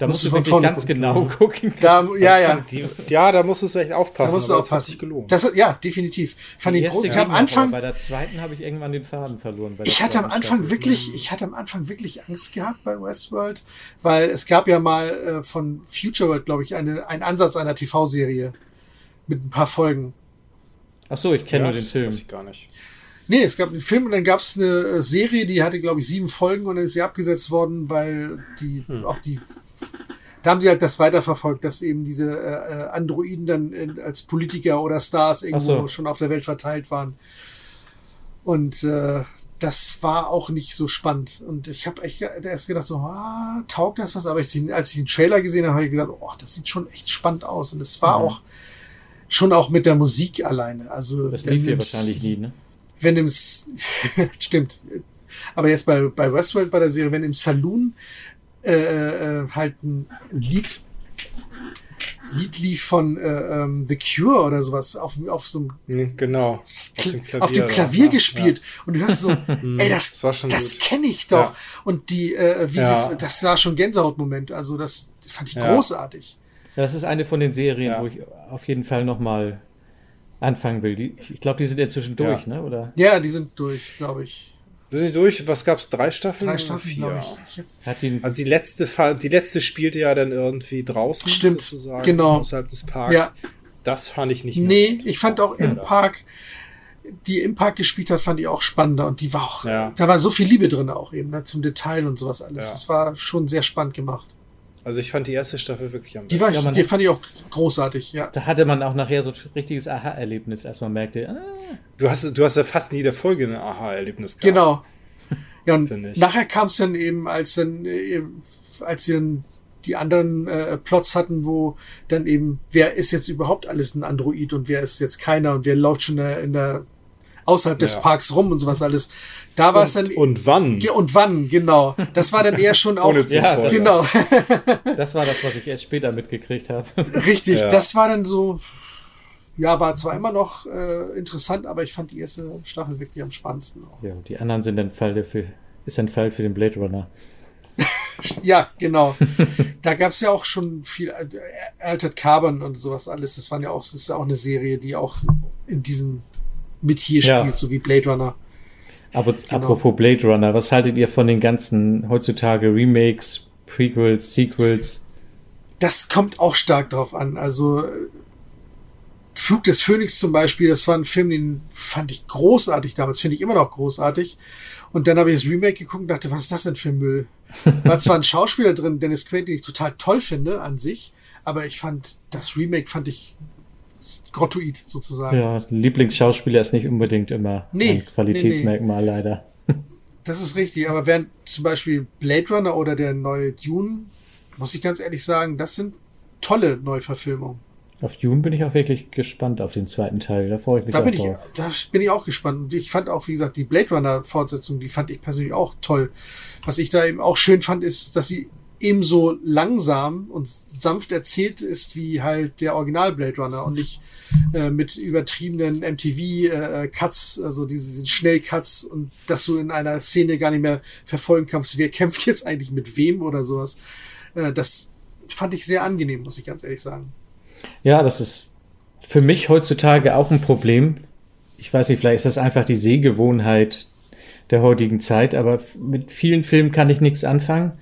da musst, musst du wirklich ganz gucken. genau gucken. Da, ja, ja. Die, ja, da musst du echt aufpassen. Da musst du aufpassen. Das hat sich gelohnt. Das, ja, definitiv. Fand ich groß. Ich am Anfang. Bei der zweiten habe ich irgendwann den Faden verloren. Ich hatte am Anfang wirklich, ich hatte am Anfang wirklich Angst gehabt bei Westworld, weil es gab ja mal äh, von Future World, glaube ich, eine, einen Ansatz einer TV-Serie mit ein paar Folgen. Ach so, ich kenne ja, nur den Film. Weiß ich gar nicht. Nee, es gab einen Film und dann gab es eine äh, Serie, die hatte, glaube ich, sieben Folgen und dann ist sie abgesetzt worden, weil die hm. auch die da haben sie halt das weiterverfolgt, dass eben diese äh, äh Androiden dann in, als Politiker oder Stars irgendwo so. schon auf der Welt verteilt waren. Und äh, das war auch nicht so spannend. Und ich habe echt erst gedacht, so, ah, taugt das was? Aber ich, als ich den Trailer gesehen habe, habe ich gesagt, oh, das sieht schon echt spannend aus. Und es war mhm. auch schon auch mit der Musik alleine. Also das lief hier wahrscheinlich nie, ne? Wenn im stimmt. Aber jetzt bei, bei Westworld bei der Serie, wenn im Saloon äh, äh, halt ein Lied Lied lief von äh, ähm, The Cure oder sowas auf, auf so einem hm, genau auf dem Klavier, auf dem Klavier gespielt ja. und du hörst so hm, ey das das, das kenne ich doch ja. und die äh, wie ja. es, das war schon Gänsehautmoment also das fand ich großartig das ist eine von den Serien wo ich auf jeden Fall noch mal anfangen will die, ich glaube die sind inzwischen durch ne oder ja die sind durch glaube ich sind die durch? Was gab's? Drei Staffeln? Drei Staffeln, glaube ich. Hat die, also die letzte, die letzte spielte ja dann irgendwie draußen. Stimmt, sozusagen, genau. Außerhalb des Parks. Ja. Das fand ich nicht mehr. Nee, ich fand auch im Park, die im Park gespielt hat, fand ich auch spannender und die war auch, ja. da war so viel Liebe drin auch eben, ne, zum Detail und sowas alles. Ja. Das war schon sehr spannend gemacht. Also ich fand die erste Staffel wirklich am besten. Die, war, ja, die fand ich auch großartig, ja. Da hatte man auch nachher so ein richtiges Aha-Erlebnis, als man merkte, ah. Du hast, du hast ja fast in jeder Folge ein Aha-Erlebnis gehabt. Genau. Ja, und nachher kam es dann eben, als dann, äh, als sie dann die anderen äh, Plots hatten, wo dann eben, wer ist jetzt überhaupt alles ein Android und wer ist jetzt keiner und wer läuft schon in der, in der außerhalb ja. des Parks rum und sowas alles. Da war es dann. Und wann? Und wann, genau. Das war dann eher schon auch. ja, das, genau. das war das, was ich erst später mitgekriegt habe. Richtig, ja. das war dann so. Ja, war zwar immer noch äh, interessant, aber ich fand die erste Staffel wirklich am spannendsten. Auch. Ja, die anderen sind ein Fall für, ist ein Fall für den Blade Runner. ja, genau. da gab es ja auch schon viel äh, Altered Carbon und sowas alles. Das waren ja auch, das ist ja auch eine Serie, die auch in diesem mit hier ja. spielt, so wie Blade Runner. Aber genau. apropos Blade Runner, was haltet ihr von den ganzen heutzutage Remakes, Prequels, Sequels? Das kommt auch stark drauf an. Also Flug des Phönix zum Beispiel, das war ein Film, den fand ich großartig damals, finde ich immer noch großartig. Und dann habe ich das Remake geguckt und dachte, was ist das denn für Müll? War zwar ein Schauspieler drin, Dennis Quaid, den ich total toll finde an sich, aber ich fand, das Remake fand ich grottoid sozusagen. Ja, Lieblingsschauspieler ist nicht unbedingt immer nee, ein Qualitätsmerkmal, nee, nee. leider. Das ist richtig, aber während zum Beispiel Blade Runner oder der neue Dune, muss ich ganz ehrlich sagen, das sind tolle Neuverfilmungen. Auf Dune bin ich auch wirklich gespannt auf den zweiten Teil. Da freue ich mich da auch bin drauf. Ich, da bin ich auch gespannt. Und ich fand auch, wie gesagt, die Blade Runner Fortsetzung, die fand ich persönlich auch toll. Was ich da eben auch schön fand, ist, dass sie ebenso langsam und sanft erzählt ist wie halt der Original Blade Runner und nicht äh, mit übertriebenen MTV-Cuts, äh, also diese, Schnellcuts und dass du in einer Szene gar nicht mehr verfolgen kannst, wer kämpft jetzt eigentlich mit wem oder sowas. Äh, das fand ich sehr angenehm, muss ich ganz ehrlich sagen. Ja, das ist für mich heutzutage auch ein Problem. Ich weiß nicht, vielleicht ist das einfach die Sehgewohnheit der heutigen Zeit, aber mit vielen Filmen kann ich nichts anfangen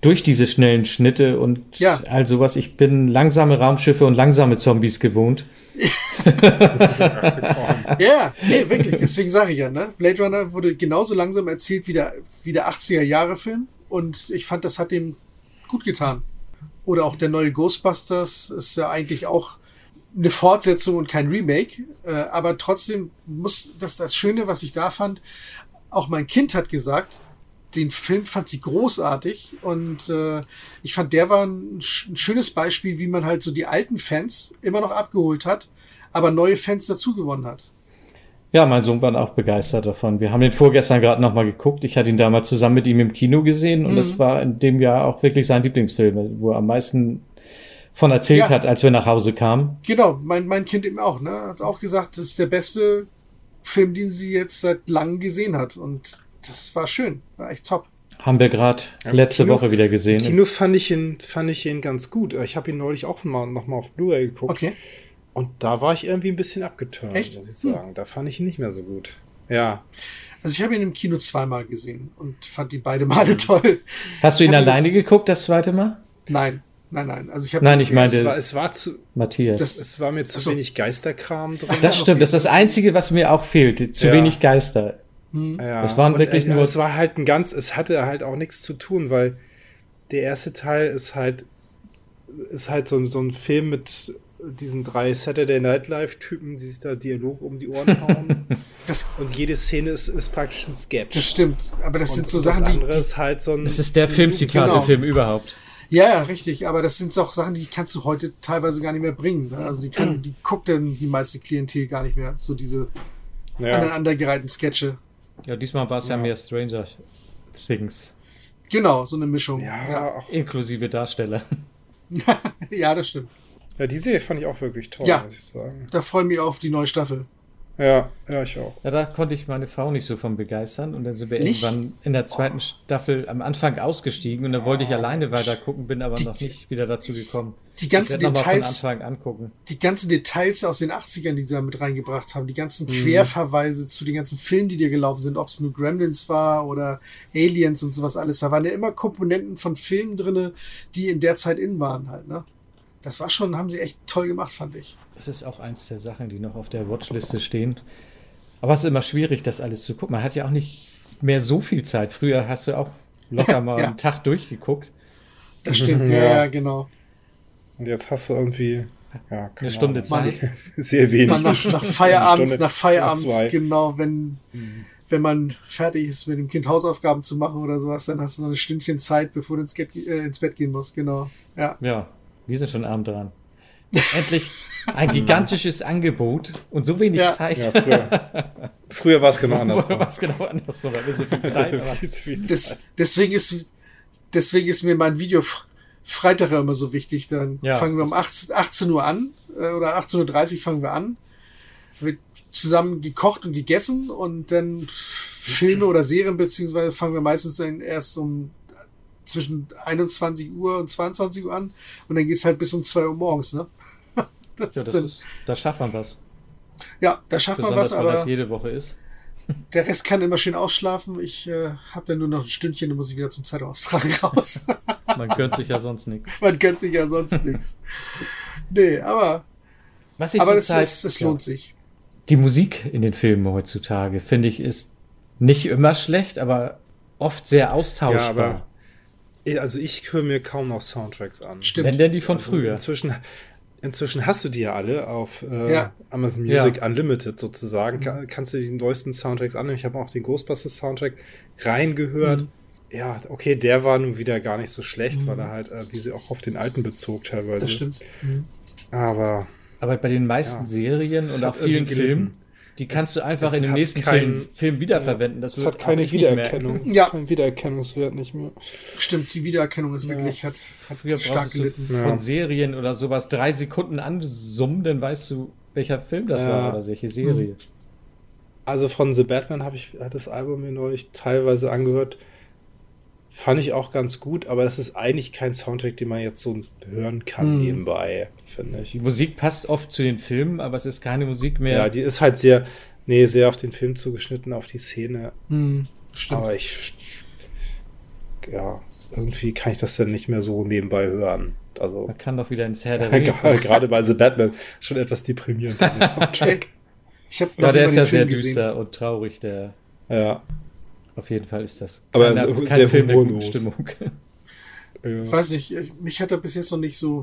durch diese schnellen Schnitte und ja. all sowas. Ich bin langsame Raumschiffe und langsame Zombies gewohnt. ja, nee, wirklich. Deswegen sage ich ja, ne? Blade Runner wurde genauso langsam erzählt wie der, wie der 80er-Jahre-Film. Und ich fand, das hat dem gut getan. Oder auch der neue Ghostbusters ist ja eigentlich auch eine Fortsetzung und kein Remake. Äh, aber trotzdem muss das das Schöne, was ich da fand, auch mein Kind hat gesagt, den Film fand sie großartig und äh, ich fand, der war ein, ein, schönes Beispiel, wie man halt so die alten Fans immer noch abgeholt hat, aber neue Fans dazu gewonnen hat. Ja, mein Sohn war auch begeistert davon. Wir haben den vorgestern gerade nochmal geguckt. Ich hatte ihn damals zusammen mit ihm im Kino gesehen und mhm. das war in dem Jahr auch wirklich sein Lieblingsfilm, wo er am meisten von erzählt ja. hat, als wir nach Hause kamen. Genau, mein, mein Kind eben auch, ne? Hat auch gesagt, das ist der beste Film, den sie jetzt seit langem gesehen hat. Und das war schön, war echt top. Haben wir gerade ja, letzte Kino, Woche wieder gesehen. Im Kino fand ich ihn, fand ich ihn ganz gut. Ich habe ihn neulich auch mal, noch mal auf Blu-ray geguckt. Okay. Und da war ich irgendwie ein bisschen abgeturnt, Echt? muss ich sagen. Hm. Da fand ich ihn nicht mehr so gut. Ja. Also ich habe ihn im Kino zweimal gesehen und fand die beide Male toll. Hast du ihn alleine geguckt, das zweite Mal? Nein, nein, nein. Also ich habe Nein, ich meine, es war, es war zu Matthias. Das, es war mir zu so. wenig Geisterkram drin. Das stimmt, das ist das einzige, was mir auch fehlt, zu ja. wenig Geister. Hm. Ja, es waren wirklich und, äh, nur. Es war halt ein ganz, es hatte halt auch nichts zu tun, weil der erste Teil ist halt, ist halt so, so ein Film mit diesen drei Saturday Night Live-Typen, die sich da Dialog um die Ohren hauen. Das, und jede Szene ist, ist praktisch ein Sketch. Das stimmt, aber das und sind so Sachen, die. Ist halt so ein, das ist der Filmzitate-Film genau. überhaupt. Ja, ja, richtig, aber das sind auch Sachen, die kannst du heute teilweise gar nicht mehr bringen. Ne? Also die, kann, die guckt dann die meiste Klientel gar nicht mehr. So diese ja. aneinandergereihten Sketche. Ja, diesmal war es ja. ja. mehr Stranger Things. Genau, so eine Mischung. Ja, ja. Inklusive Darsteller. ja, das stimmt. Ja, die Serie fand ich auch wirklich toll, ja, muss ich sagen. Da freue ich mich auf die neue Staffel. Ja, ja, ich auch. Ja, da konnte ich meine Frau nicht so von begeistern und dann sind wir nicht? irgendwann in der zweiten oh. Staffel am Anfang ausgestiegen und da wollte ich alleine weiter gucken, bin aber die, noch nicht wieder dazu gekommen. Die ganzen Details, angucken. die ganzen Details aus den 80ern, die sie da mit reingebracht haben, die ganzen mhm. Querverweise zu den ganzen Filmen, die dir gelaufen sind, ob es nur Gremlins war oder Aliens und sowas alles, da waren ja immer Komponenten von Filmen drinne, die in der Zeit in waren halt, ne? Das war schon, haben sie echt toll gemacht, fand ich. Das ist auch eins der Sachen, die noch auf der Watchliste stehen. Aber es ist immer schwierig, das alles zu gucken. Man hat ja auch nicht mehr so viel Zeit. Früher hast du auch locker mal ja. einen Tag durchgeguckt. Das stimmt, ja, ja, genau. Und jetzt hast du irgendwie ja, eine Stunde Ahnung. Zeit. Sehr wenig. Man nach, nach Feierabend, nach Feierabend, nach genau, wenn, mhm. wenn man fertig ist, mit dem Kind Hausaufgaben zu machen oder sowas, dann hast du noch ein Stündchen Zeit, bevor du ins, äh, ins Bett gehen musst, genau. Ja. Ja, wir sind schon arm dran. Endlich ein gigantisches Angebot und so wenig ja. Zeit. Ja, früher früher war es genau anders. Früher war es genau anders, weil wir so viel Zeit haben. Das, deswegen, ist, deswegen ist mir mein Video Freitag immer so wichtig. Dann ja, fangen wir um 18, 18 Uhr an äh, oder 18.30 Uhr fangen wir an. Wird zusammen gekocht und gegessen und dann Filme oder Serien, beziehungsweise fangen wir meistens dann erst um zwischen 21 Uhr und 22 Uhr an und dann geht's halt bis um 2 Uhr morgens, ne? Das ja, das dann, ist, da schafft man was. Ja, da schafft man was, aber. das jede Woche ist. Der Rest kann immer schön ausschlafen. Ich äh, habe dann nur noch ein Stündchen, dann muss ich wieder zum Zeitaustragen raus. man gönnt sich ja sonst nichts. Man gönnt sich ja sonst nichts. Nee, aber. Was ich aber es, es, es lohnt ja. sich. Die Musik in den Filmen heutzutage, finde ich, ist nicht immer schlecht, aber oft sehr austauschbar. Ja, aber also ich höre mir kaum noch Soundtracks an. Stimmt. Wenn denn die von also früher. Inzwischen, inzwischen hast du die ja alle auf äh, ja. Amazon Music ja. Unlimited sozusagen. Mhm. Kann, kannst du die neuesten Soundtracks annehmen. Ich habe auch den Ghostbusters Soundtrack reingehört. Mhm. Ja, okay, der war nun wieder gar nicht so schlecht, mhm. weil er halt, äh, wie sie auch auf den alten bezog teilweise. Das stimmt. Mhm. Aber. Aber bei den meisten ja, Serien und auch vielen Filmen die kannst es, du einfach in dem nächsten kein, Film, Film, wiederverwenden. Das es hat keine Wiedererkennung. Ja. Kein Wiedererkennungswert nicht mehr. Stimmt, die Wiedererkennung ist ja. wirklich, hat, hat Früher stark gelitten. Ja. Von Serien oder sowas drei Sekunden ansummen, dann weißt du, welcher Film das ja. war oder welche Serie. Hm. Also von The Batman habe ich das Album mir neulich teilweise angehört. Fand ich auch ganz gut, aber das ist eigentlich kein Soundtrack, den man jetzt so hören kann hm. nebenbei, finde ich. Die Musik passt oft zu den Filmen, aber es ist keine Musik mehr. Ja, die ist halt sehr, nee, sehr auf den Film zugeschnitten, auf die Szene. Hm, stimmt. Aber ich, ja, irgendwie kann ich das dann nicht mehr so nebenbei hören. Also, Man kann doch wieder ins Herr der Ringe. Gerade bei The Batman schon etwas deprimierend. ich hab ja, der ist ja sehr düster und traurig, der. Ja. Auf jeden Fall ist das. Aber keiner, kein sehr Film der guten Stimmung. ja. Weiß nicht, mich hat er bis jetzt noch nicht so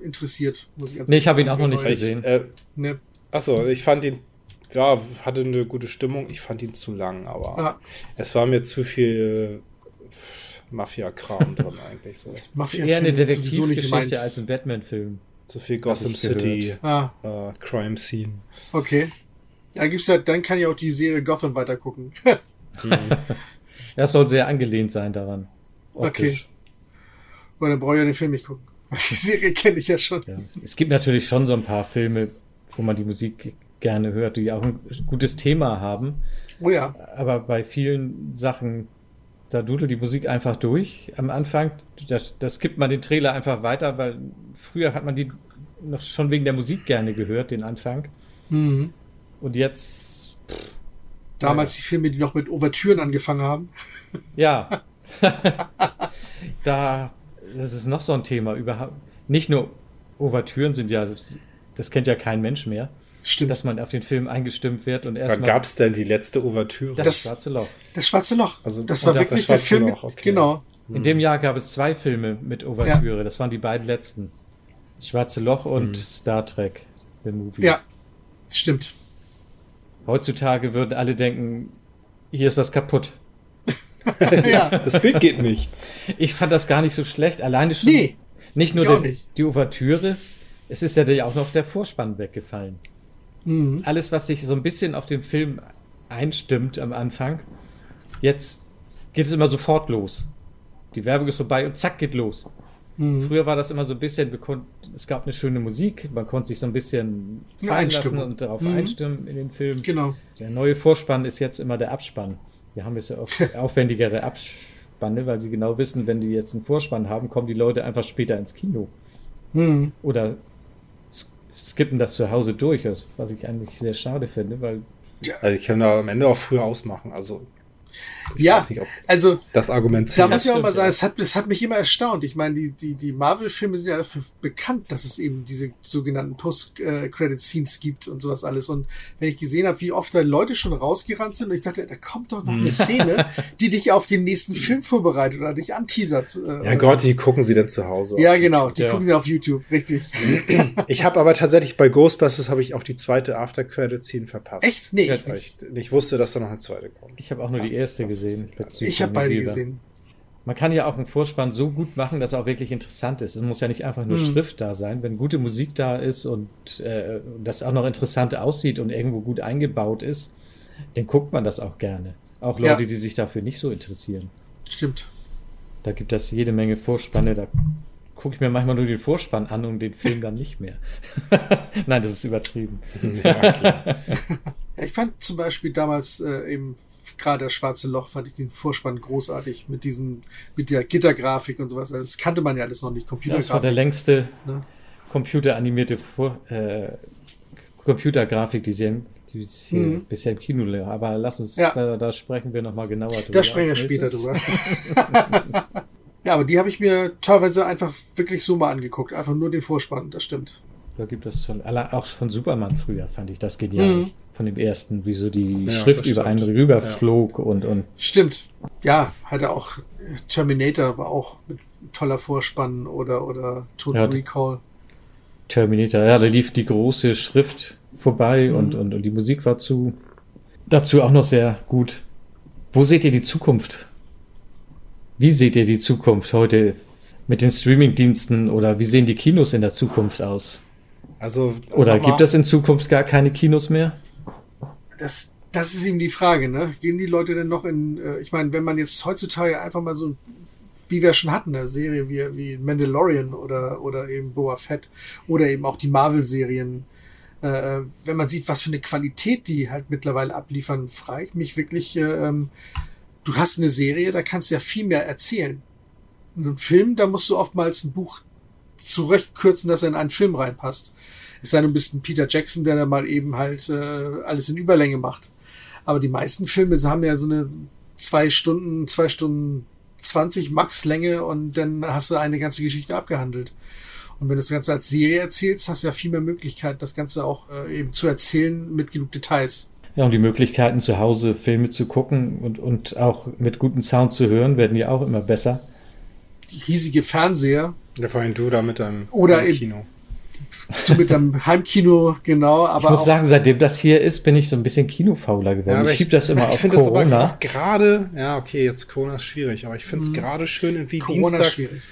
interessiert, muss ich ganz Nee, ich habe ihn auch noch nicht gesehen. Äh, ne. Achso, ich fand ihn, ja, hatte eine gute Stimmung. Ich fand ihn zu lang, aber ah. es war mir zu viel Mafia-Kram drin eigentlich. So. Mafia eher eine Detektivgeschichte als ein Batman-Film. Zu viel Gotham City, ah. äh, Crime Scene. Okay. Ja, gibt's ja, dann kann ich auch die Serie Gotham weitergucken. das soll sehr angelehnt sein daran. Optisch. Okay. Weil dann brauche ich ja den Film nicht gucken. Die Serie kenne ich ja schon. Ja, es gibt natürlich schon so ein paar Filme, wo man die Musik gerne hört, die auch ein gutes Thema haben. Oh ja. Aber bei vielen Sachen, da dudelt die Musik einfach durch am Anfang. Das, das gibt man den Trailer einfach weiter, weil früher hat man die noch schon wegen der Musik gerne gehört, den Anfang. Mhm. Und jetzt. Pff, Damals ja. die Filme, die noch mit Ouvertüren angefangen haben. Ja. da das ist noch so ein Thema. Überhaupt nicht nur Ouvertüren sind ja, das kennt ja kein Mensch mehr. Stimmt. Dass man auf den Film eingestimmt wird und erstmal. Wann gab es denn die letzte Ouvertüre? Das, das, Schwarze Loch. Das Schwarze Loch. Also, das war wirklich das der Film. Loch, okay. Genau. In dem Jahr gab es zwei Filme mit Ouvertüre. Ja. Das waren die beiden letzten. Das Schwarze Loch und mhm. Star Trek, der Movie. Ja, stimmt. Heutzutage würden alle denken, hier ist was kaputt. ja. Das Bild geht nicht. Ich fand das gar nicht so schlecht. Alleine schon. Nee. Nicht nur der, nicht. die Ouvertüre, es ist ja auch noch der Vorspann weggefallen. Mhm. Alles, was sich so ein bisschen auf den Film einstimmt am Anfang, jetzt geht es immer sofort los. Die Werbung ist vorbei und zack geht los. Mhm. Früher war das immer so ein bisschen, es gab eine schöne Musik, man konnte sich so ein bisschen fallen lassen und darauf mhm. einstimmen in den Film. Genau. Der neue Vorspann ist jetzt immer der Abspann. Die haben jetzt ja auch aufwendigere Abspanne, weil sie genau wissen, wenn die jetzt einen Vorspann haben, kommen die Leute einfach später ins Kino. Mhm. Oder skippen das zu Hause durch, was ich eigentlich sehr schade finde, weil. Also ich kann da am Ende auch früher ausmachen. Also ich ja, nicht, also das Argument Da muss ich auch mal sagen, es hat, es hat mich immer erstaunt. Ich meine, die, die, die Marvel-Filme sind ja dafür bekannt, dass es eben diese sogenannten Post-Credit-Scenes gibt und sowas alles. Und wenn ich gesehen habe, wie oft da Leute schon rausgerannt sind, und ich dachte, da kommt doch noch eine hm. Szene, die dich auf den nächsten Film vorbereitet oder dich anteasert. Äh, ja Gott, die gucken sie denn zu Hause. Ja, genau, die ja. gucken sie auf YouTube, richtig. Ich habe aber tatsächlich bei Ghostbusters habe ich auch die zweite After-Credit-Scene verpasst. Echt? Nee. Ich, ich, ich, wusste, dass da noch eine zweite kommt. Ich habe auch nur die erste gesehen gesehen. Ich habe beide gesehen. Man kann ja auch einen Vorspann so gut machen, dass er auch wirklich interessant ist. Es muss ja nicht einfach nur hm. Schrift da sein. Wenn gute Musik da ist und äh, das auch noch interessant aussieht und irgendwo gut eingebaut ist, dann guckt man das auch gerne. Auch Leute, ja. die sich dafür nicht so interessieren. Stimmt. Da gibt es jede Menge Vorspanne. Da gucke ich mir manchmal nur den Vorspann an und den Film dann nicht mehr. Nein, das ist übertrieben. Ja, ich fand zum Beispiel damals äh, eben gerade das Schwarze Loch fand ich den Vorspann großartig mit diesem, mit der Gittergrafik und sowas. Also das kannte man ja alles noch nicht. Computergrafik. das war der längste ne? computeranimierte Vor äh, Computergrafik, die sie die ist mhm. bisher im Kino Aber lass uns, ja. da, da, sprechen wir nochmal genauer drüber. Da sprechen wir später drüber. ja, aber die habe ich mir teilweise einfach wirklich so mal angeguckt. Einfach nur den Vorspann, das stimmt. Da gibt es schon, auch von Superman früher fand ich das genial. Mhm von dem ersten, wie so die ja, Schrift über einen rüberflog ja. und, und. Stimmt. Ja, hatte auch Terminator war auch mit toller Vorspann oder, oder Total ja, Recall. Terminator, ja, da lief die große Schrift vorbei mhm. und, und, und die Musik war zu. Dazu auch noch sehr gut. Wo seht ihr die Zukunft? Wie seht ihr die Zukunft heute mit den Streamingdiensten oder wie sehen die Kinos in der Zukunft aus? Also, oder gibt es in Zukunft gar keine Kinos mehr? Das, das ist eben die Frage, ne? Gehen die Leute denn noch in, äh, ich meine, wenn man jetzt heutzutage einfach mal so, wie wir schon hatten, eine Serie wie, wie Mandalorian oder, oder eben Boa Fett oder eben auch die Marvel-Serien, äh, wenn man sieht, was für eine Qualität die halt mittlerweile abliefern, frage ich mich wirklich, äh, ähm, du hast eine Serie, da kannst du ja viel mehr erzählen. Ein Film, da musst du oftmals ein Buch zurechtkürzen, dass er in einen Film reinpasst. Es sei denn, du bist ein Peter Jackson, der da mal eben halt äh, alles in Überlänge macht. Aber die meisten Filme haben ja so eine zwei Stunden, zwei Stunden 20 Max Länge und dann hast du eine ganze Geschichte abgehandelt. Und wenn du das Ganze als Serie erzählst, hast du ja viel mehr Möglichkeiten, das Ganze auch äh, eben zu erzählen mit genug Details. Ja, und die Möglichkeiten zu Hause Filme zu gucken und, und auch mit gutem Sound zu hören, werden ja auch immer besser. Die riesige Fernseher. Ja, vor allem du da mit deinem Oder Kino. Du mit deinem Heimkino, genau. Aber ich muss sagen, seitdem das hier ist, bin ich so ein bisschen kinofauler geworden. Ja, ich schiebe das immer auf Corona. gerade, ja, okay, jetzt Corona ist schwierig, aber ich finde es mhm. gerade schön, irgendwie Corona Dienstags, schwierig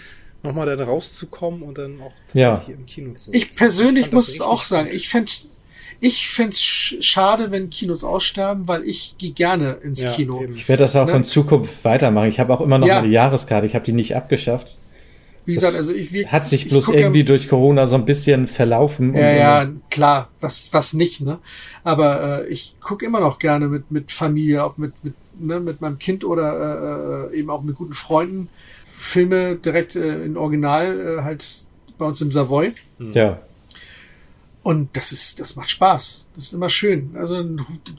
nochmal dann rauszukommen und dann auch ja. hier im Kino zu sitzen. Ich persönlich ich muss es auch sagen, ich fände ich fände schade, wenn Kinos aussterben, weil ich gehe gerne ins ja, Kino. Eben. Ich werde das auch ne? in Zukunft weitermachen. Ich habe auch immer noch ja. eine Jahreskarte. Ich habe die nicht abgeschafft. Wie gesagt, also ich wir, hat sich bloß irgendwie ja, durch Corona so ein bisschen verlaufen. Ja, ja, klar, was was nicht, ne? Aber äh, ich gucke immer noch gerne mit mit Familie, auch mit mit ne, mit meinem Kind oder äh, äh eben auch mit guten Freunden Filme direkt äh, in Original äh, halt bei uns im Savoy. Hm. Ja. Und das ist, das macht Spaß. Das ist immer schön. Also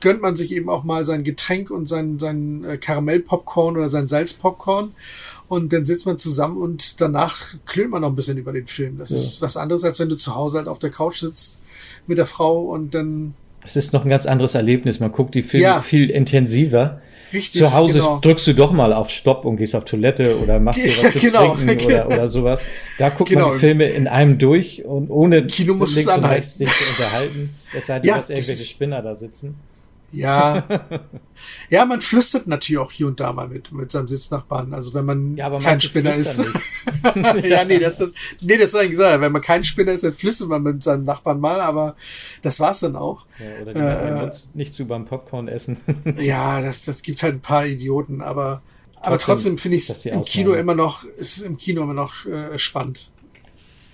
gönnt man sich eben auch mal sein Getränk und sein, sein äh, Karamellpopcorn oder sein Salzpopcorn. Und dann sitzt man zusammen und danach klönt man noch ein bisschen über den Film. Das ja. ist was anderes, als wenn du zu Hause halt auf der Couch sitzt mit der Frau und dann. Es ist noch ein ganz anderes Erlebnis. Man guckt die Filme ja. viel intensiver. Richtig, Zu Hause genau. drückst du doch mal auf Stopp und gehst auf Toilette oder machst dir was zu genau, trinken oder, oder sowas. Da guckt genau. man die Filme in einem durch und ohne Kino muss links und rechts sich zu unterhalten. Es sei denn, ja, dass irgendwelche Spinner da sitzen. Ja. ja, man flüstert natürlich auch hier und da mal mit, mit seinem Sitznachbarn. Also wenn man ja, kein Spinner ist. ja, nee, das, das, nee, das soll ich gesagt. Wenn man kein Spinner ist, dann flüstert man mit seinem Nachbarn mal, aber das war's dann auch. Ja, oder die äh, nicht zu beim Popcorn essen. ja, das, das gibt halt ein paar Idioten, aber trotzdem, aber trotzdem finde ich es im Kino immer noch, ist im Kino immer noch äh, spannend.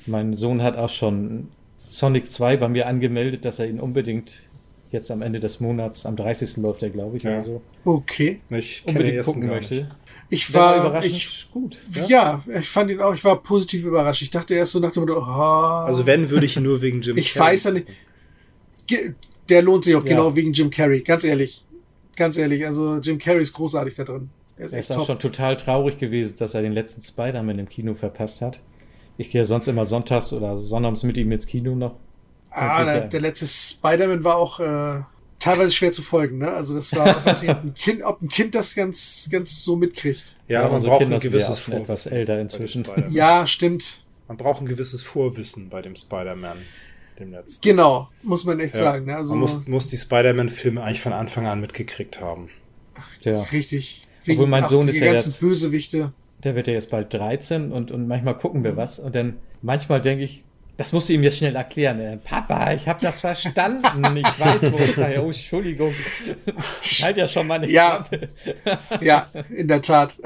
Mein Sohn hat auch schon Sonic 2 bei mir angemeldet, dass er ihn unbedingt Jetzt am Ende des Monats, am 30. läuft er, glaube ich, ja. oder so. Okay. Ich unbedingt gucken möchte. Ich war, war ich, gut. Ja? ja? ich fand ihn auch, ich war positiv überrascht. Ich dachte erst so nach dem Motto, oh. Also wenn, würde ich ihn nur wegen Jim ich Carrey. Ich weiß ja nicht. Der lohnt sich auch ja. genau wegen Jim Carrey, ganz ehrlich. Ganz ehrlich, also Jim Carrey ist großartig da drin. Er ist, er ist auch top. schon total traurig gewesen, dass er den letzten Spider-Man im Kino verpasst hat. Ich gehe sonst immer sonntags oder sonnabends mit ihm ins Kino noch. Ah, der, der, letzte Spider-Man war auch äh, teilweise schwer zu folgen, ne? Also das war, weiß nicht, ob ein Kind, ob ein Kind das ganz, ganz so mitkriegt. Ja, ja man braucht Kinder ein gewisses Vorwissen. Etwas älter inzwischen. Ja, stimmt. Man braucht ein gewisses Vorwissen bei dem Spider-Man. Dem letzten. Genau, muss man echt ja. sagen. Ne? Also, man muss, muss die Spider-Man-Filme eigentlich von Anfang an mitgekriegt haben. Ja. Richtig. Wegen, Obwohl mein Sohn ist ja jetzt, Bösewichte. Der wird ja jetzt bald 13 und, und manchmal gucken wir was und dann manchmal denke ich, das musst du ihm jetzt schnell erklären. Äh, Papa, ich habe das verstanden. Ich weiß, wo ich sage, oh, Entschuldigung. Ich halt ja schon mal eine ja. Klappe. ja, in der Tat.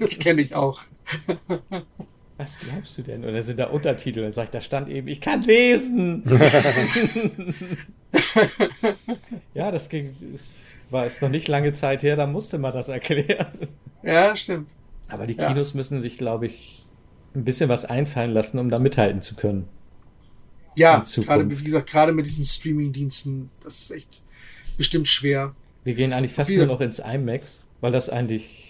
Das kenne ich auch. Was glaubst du denn? Oder sind da Untertitel? Und sagt, da stand eben, ich kann lesen. ja, das ging, das war es noch nicht lange Zeit her, da musste man das erklären. Ja, stimmt. Aber die Kinos ja. müssen sich, glaube ich, ein bisschen was einfallen lassen, um da mithalten zu können. Ja, gerade, wie gesagt, gerade mit diesen Streaming-Diensten, das ist echt bestimmt schwer. Wir gehen eigentlich fast nur noch ins IMAX, weil das eigentlich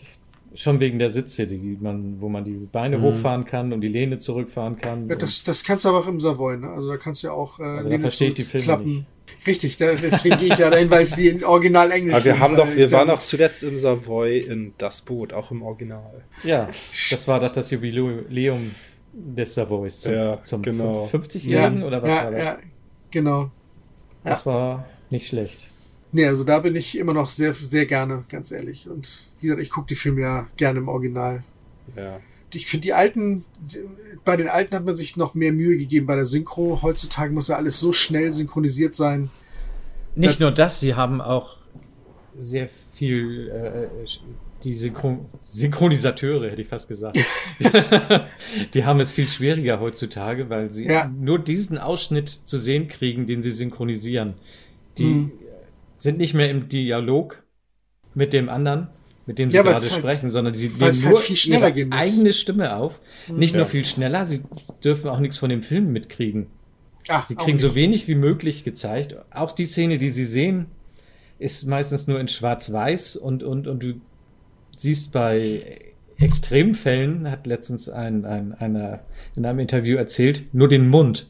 schon wegen der Sitze, die man, wo man die Beine mhm. hochfahren kann und die Lehne zurückfahren kann. Ja, das, das kannst du aber auch im Savoy, ne? Also da kannst du ja auch äh, Lehne da verstehe ich die Filme nicht. Richtig, deswegen gehe ich ja dahin, weil sie in Original Englisch Aber wir sind, haben doch, wir waren doch zuletzt im Savoy in Das Boot, auch im Original. Ja, das war doch das Jubiläum des Savoys zum, ja, zum genau. 50-Jährigen ja, oder was ja, war das? Ja, genau. Das war nicht schlecht. Nee, also da bin ich immer noch sehr, sehr gerne, ganz ehrlich. Und wie gesagt, ich gucke die Filme ja gerne im Original. Ja. Ich finde die alten, bei den alten hat man sich noch mehr Mühe gegeben bei der Synchro. Heutzutage muss ja alles so schnell synchronisiert sein. Nicht das, nur das, sie haben auch sehr viel äh, die Synchron Synchronisateure, hätte ich fast gesagt. die haben es viel schwieriger heutzutage, weil sie ja. nur diesen Ausschnitt zu sehen kriegen, den sie synchronisieren. Die hm. sind nicht mehr im Dialog mit dem anderen, mit dem sie ja, gerade halt, sprechen, sondern sie nehmen halt nur halt ihre eigene Stimme auf. Hm. Nicht ja. nur viel schneller, sie dürfen auch nichts von dem Film mitkriegen. Ach, sie kriegen so wenig wie möglich gezeigt. Auch die Szene, die sie sehen, ist meistens nur in Schwarz-Weiß und, und, und du siehst bei Extremfällen, hat letztens ein, ein, einer in einem Interview erzählt, nur den Mund.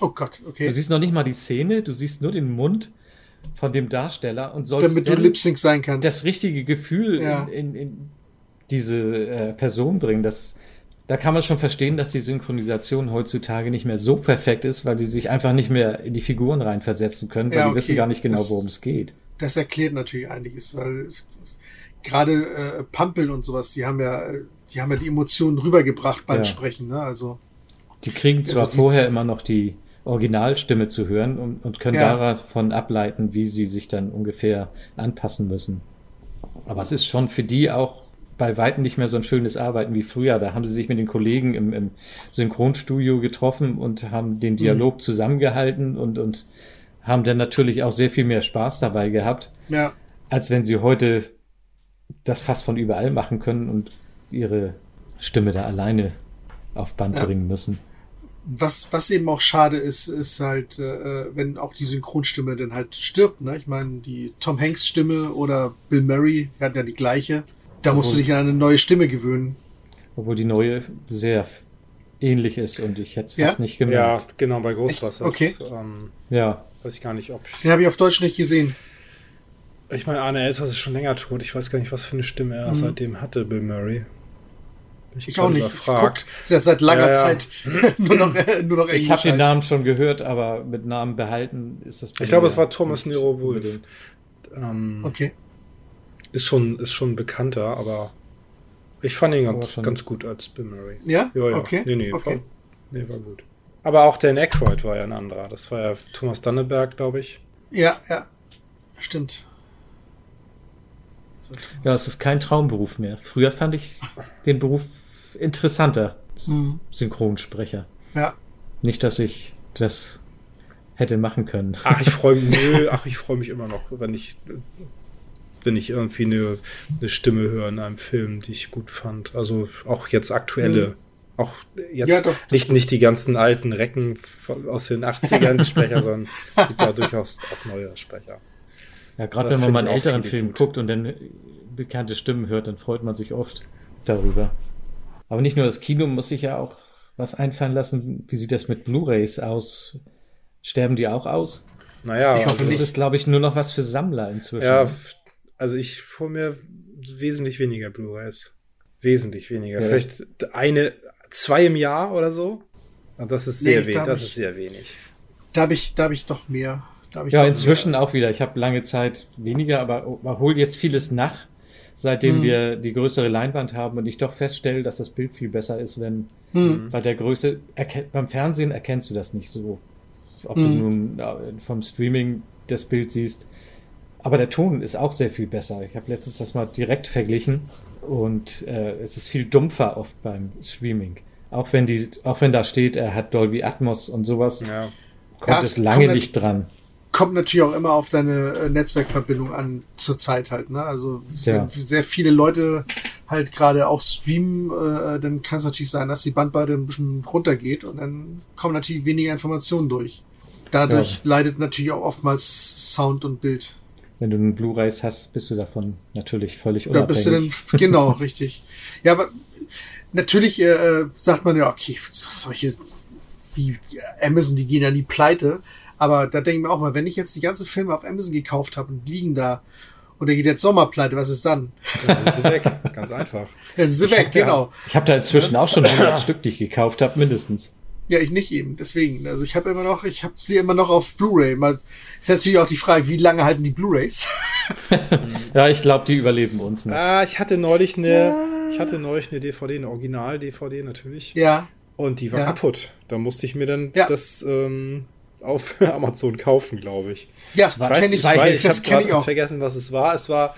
Oh Gott, okay. Du siehst noch nicht mal die Szene, du siehst nur den Mund von dem Darsteller und sollst damit du Lip Sync sein kannst. Das richtige Gefühl ja. in, in, in, diese äh, Person bringen. Das, da kann man schon verstehen, dass die Synchronisation heutzutage nicht mehr so perfekt ist, weil die sich einfach nicht mehr in die Figuren reinversetzen können, weil ja, okay. die wissen gar nicht genau, worum es geht. Das erklärt natürlich einiges, weil gerade äh, Pampeln und sowas, die haben ja, die haben ja die Emotionen rübergebracht beim ja. Sprechen, ne? Also. Die kriegen zwar also, vorher immer noch die Originalstimme zu hören und, und können ja. davon ableiten, wie sie sich dann ungefähr anpassen müssen. Aber es ist schon für die auch bei weitem nicht mehr so ein schönes Arbeiten wie früher. Da haben sie sich mit den Kollegen im, im Synchronstudio getroffen und haben den Dialog mhm. zusammengehalten und, und haben dann natürlich auch sehr viel mehr Spaß dabei gehabt, ja. als wenn sie heute das fast von überall machen können und ihre Stimme da alleine auf Band ja. bringen müssen. Was, was eben auch schade ist, ist halt, äh, wenn auch die Synchronstimme dann halt stirbt. Ne? Ich meine, die Tom Hanks Stimme oder Bill Murray hatten ja die gleiche. Da obwohl, musst du dich an eine neue Stimme gewöhnen. Obwohl die neue sehr ähnlich ist und ich hätte es ja? fast nicht gemerkt. Ja, genau, bei Ghostbusters. Okay. Ähm, ja. Weiß ich gar nicht, ob. Den habe ich auf Deutsch nicht gesehen. Ich meine, Arne Elster ist schon länger tot. Ich weiß gar nicht, was für eine Stimme er mhm. seitdem hatte, Bill Murray. Ich, ich auch nicht. Guckt, ist ja seit langer ja, ja. Zeit nur noch, äh, nur noch Ich habe den Namen schon gehört, aber mit Namen behalten ist das. Ich glaube, es war Thomas Nero Wolf. Ähm, okay. Ist schon, ist schon bekannter, aber ich fand ihn ganz, ganz gut als Bill Murray. Ja? Ja, ja. Okay. Nee, nee, okay. War, nee, war gut. Aber auch Dan Aykroyd war ja ein anderer. Das war ja Thomas Danneberg, glaube ich. Ja, ja. Stimmt. Ja, es ist kein Traumberuf mehr. Früher fand ich den Beruf interessanter. Mhm. Synchronsprecher. Ja. Nicht, dass ich das hätte machen können. Ach, ich freue mich, ach, ich freue mich immer noch, wenn ich, wenn ich irgendwie eine, eine Stimme höre in einem Film, die ich gut fand. Also auch jetzt aktuelle. Mhm. Auch jetzt ja, doch, nicht, nicht die ganzen alten Recken aus den 80ern die Sprecher, sondern gibt da durchaus auch neue Sprecher. Ja, gerade wenn man mal einen älteren Film gut. guckt und dann bekannte Stimmen hört, dann freut man sich oft darüber. Aber nicht nur das Kino muss sich ja auch was einfallen lassen. Wie sieht das mit Blu-rays aus? Sterben die auch aus? Naja, ich hoffe, also das ist, glaube ich, nur noch was für Sammler inzwischen. Ja, also ich vor mir wesentlich weniger Blu-rays. Wesentlich weniger. Ja, Vielleicht eine, zwei im Jahr oder so. Und das ist sehr nee, wenig. Das ich, ist sehr wenig. Da habe ich, da habe ich doch mehr. Ich ja, inzwischen mehr. auch wieder. Ich habe lange Zeit weniger, aber man holt jetzt vieles nach seitdem hm. wir die größere Leinwand haben und ich doch feststelle, dass das Bild viel besser ist, wenn hm. bei der Größe, beim Fernsehen erkennst du das nicht so. Ob hm. du nun äh, vom Streaming das Bild siehst. Aber der Ton ist auch sehr viel besser. Ich habe letztens das mal direkt verglichen und äh, es ist viel dumpfer oft beim Streaming. Auch wenn die, auch wenn da steht, er hat Dolby Atmos und sowas, ja. kommt ja, es lange kommt nicht dran kommt natürlich auch immer auf deine äh, Netzwerkverbindung an zur Zeit halt. Ne? Also ja. wenn sehr viele Leute halt gerade auch streamen, äh, dann kann es natürlich sein, dass die Bandbreite ein bisschen runtergeht und dann kommen natürlich weniger Informationen durch. Dadurch ja. leidet natürlich auch oftmals Sound und Bild. Wenn du einen Blu-rays hast, bist du davon natürlich völlig unabhängig. Da bist du dann, genau, richtig. Ja, aber natürlich äh, sagt man ja, okay, solche wie Amazon, die gehen ja nie pleite. Aber da denke ich mir auch mal, wenn ich jetzt die ganzen Filme auf Amazon gekauft habe und liegen da und da geht jetzt Sommerpleite, was ist dann? Dann sind sie weg, ganz einfach. Dann sind sie weg, genau. Ja, ich habe da inzwischen auch schon 100 Stück, die ich gekauft habe, mindestens. Ja, ich nicht eben, deswegen. Also ich habe immer noch, ich habe sie immer noch auf Blu-ray. Ist natürlich auch die Frage, wie lange halten die Blu-rays? ja, ich glaube, die überleben uns nicht. Ah, ich hatte neulich eine, ja. ich hatte neulich eine DVD, eine Original-DVD natürlich. Ja. Und die war ja. kaputt. Da musste ich mir dann ja. das ähm, auf Amazon kaufen, glaube ich. Ja, das kenne ich. Ich, ich habe gerade vergessen, was es war. Es war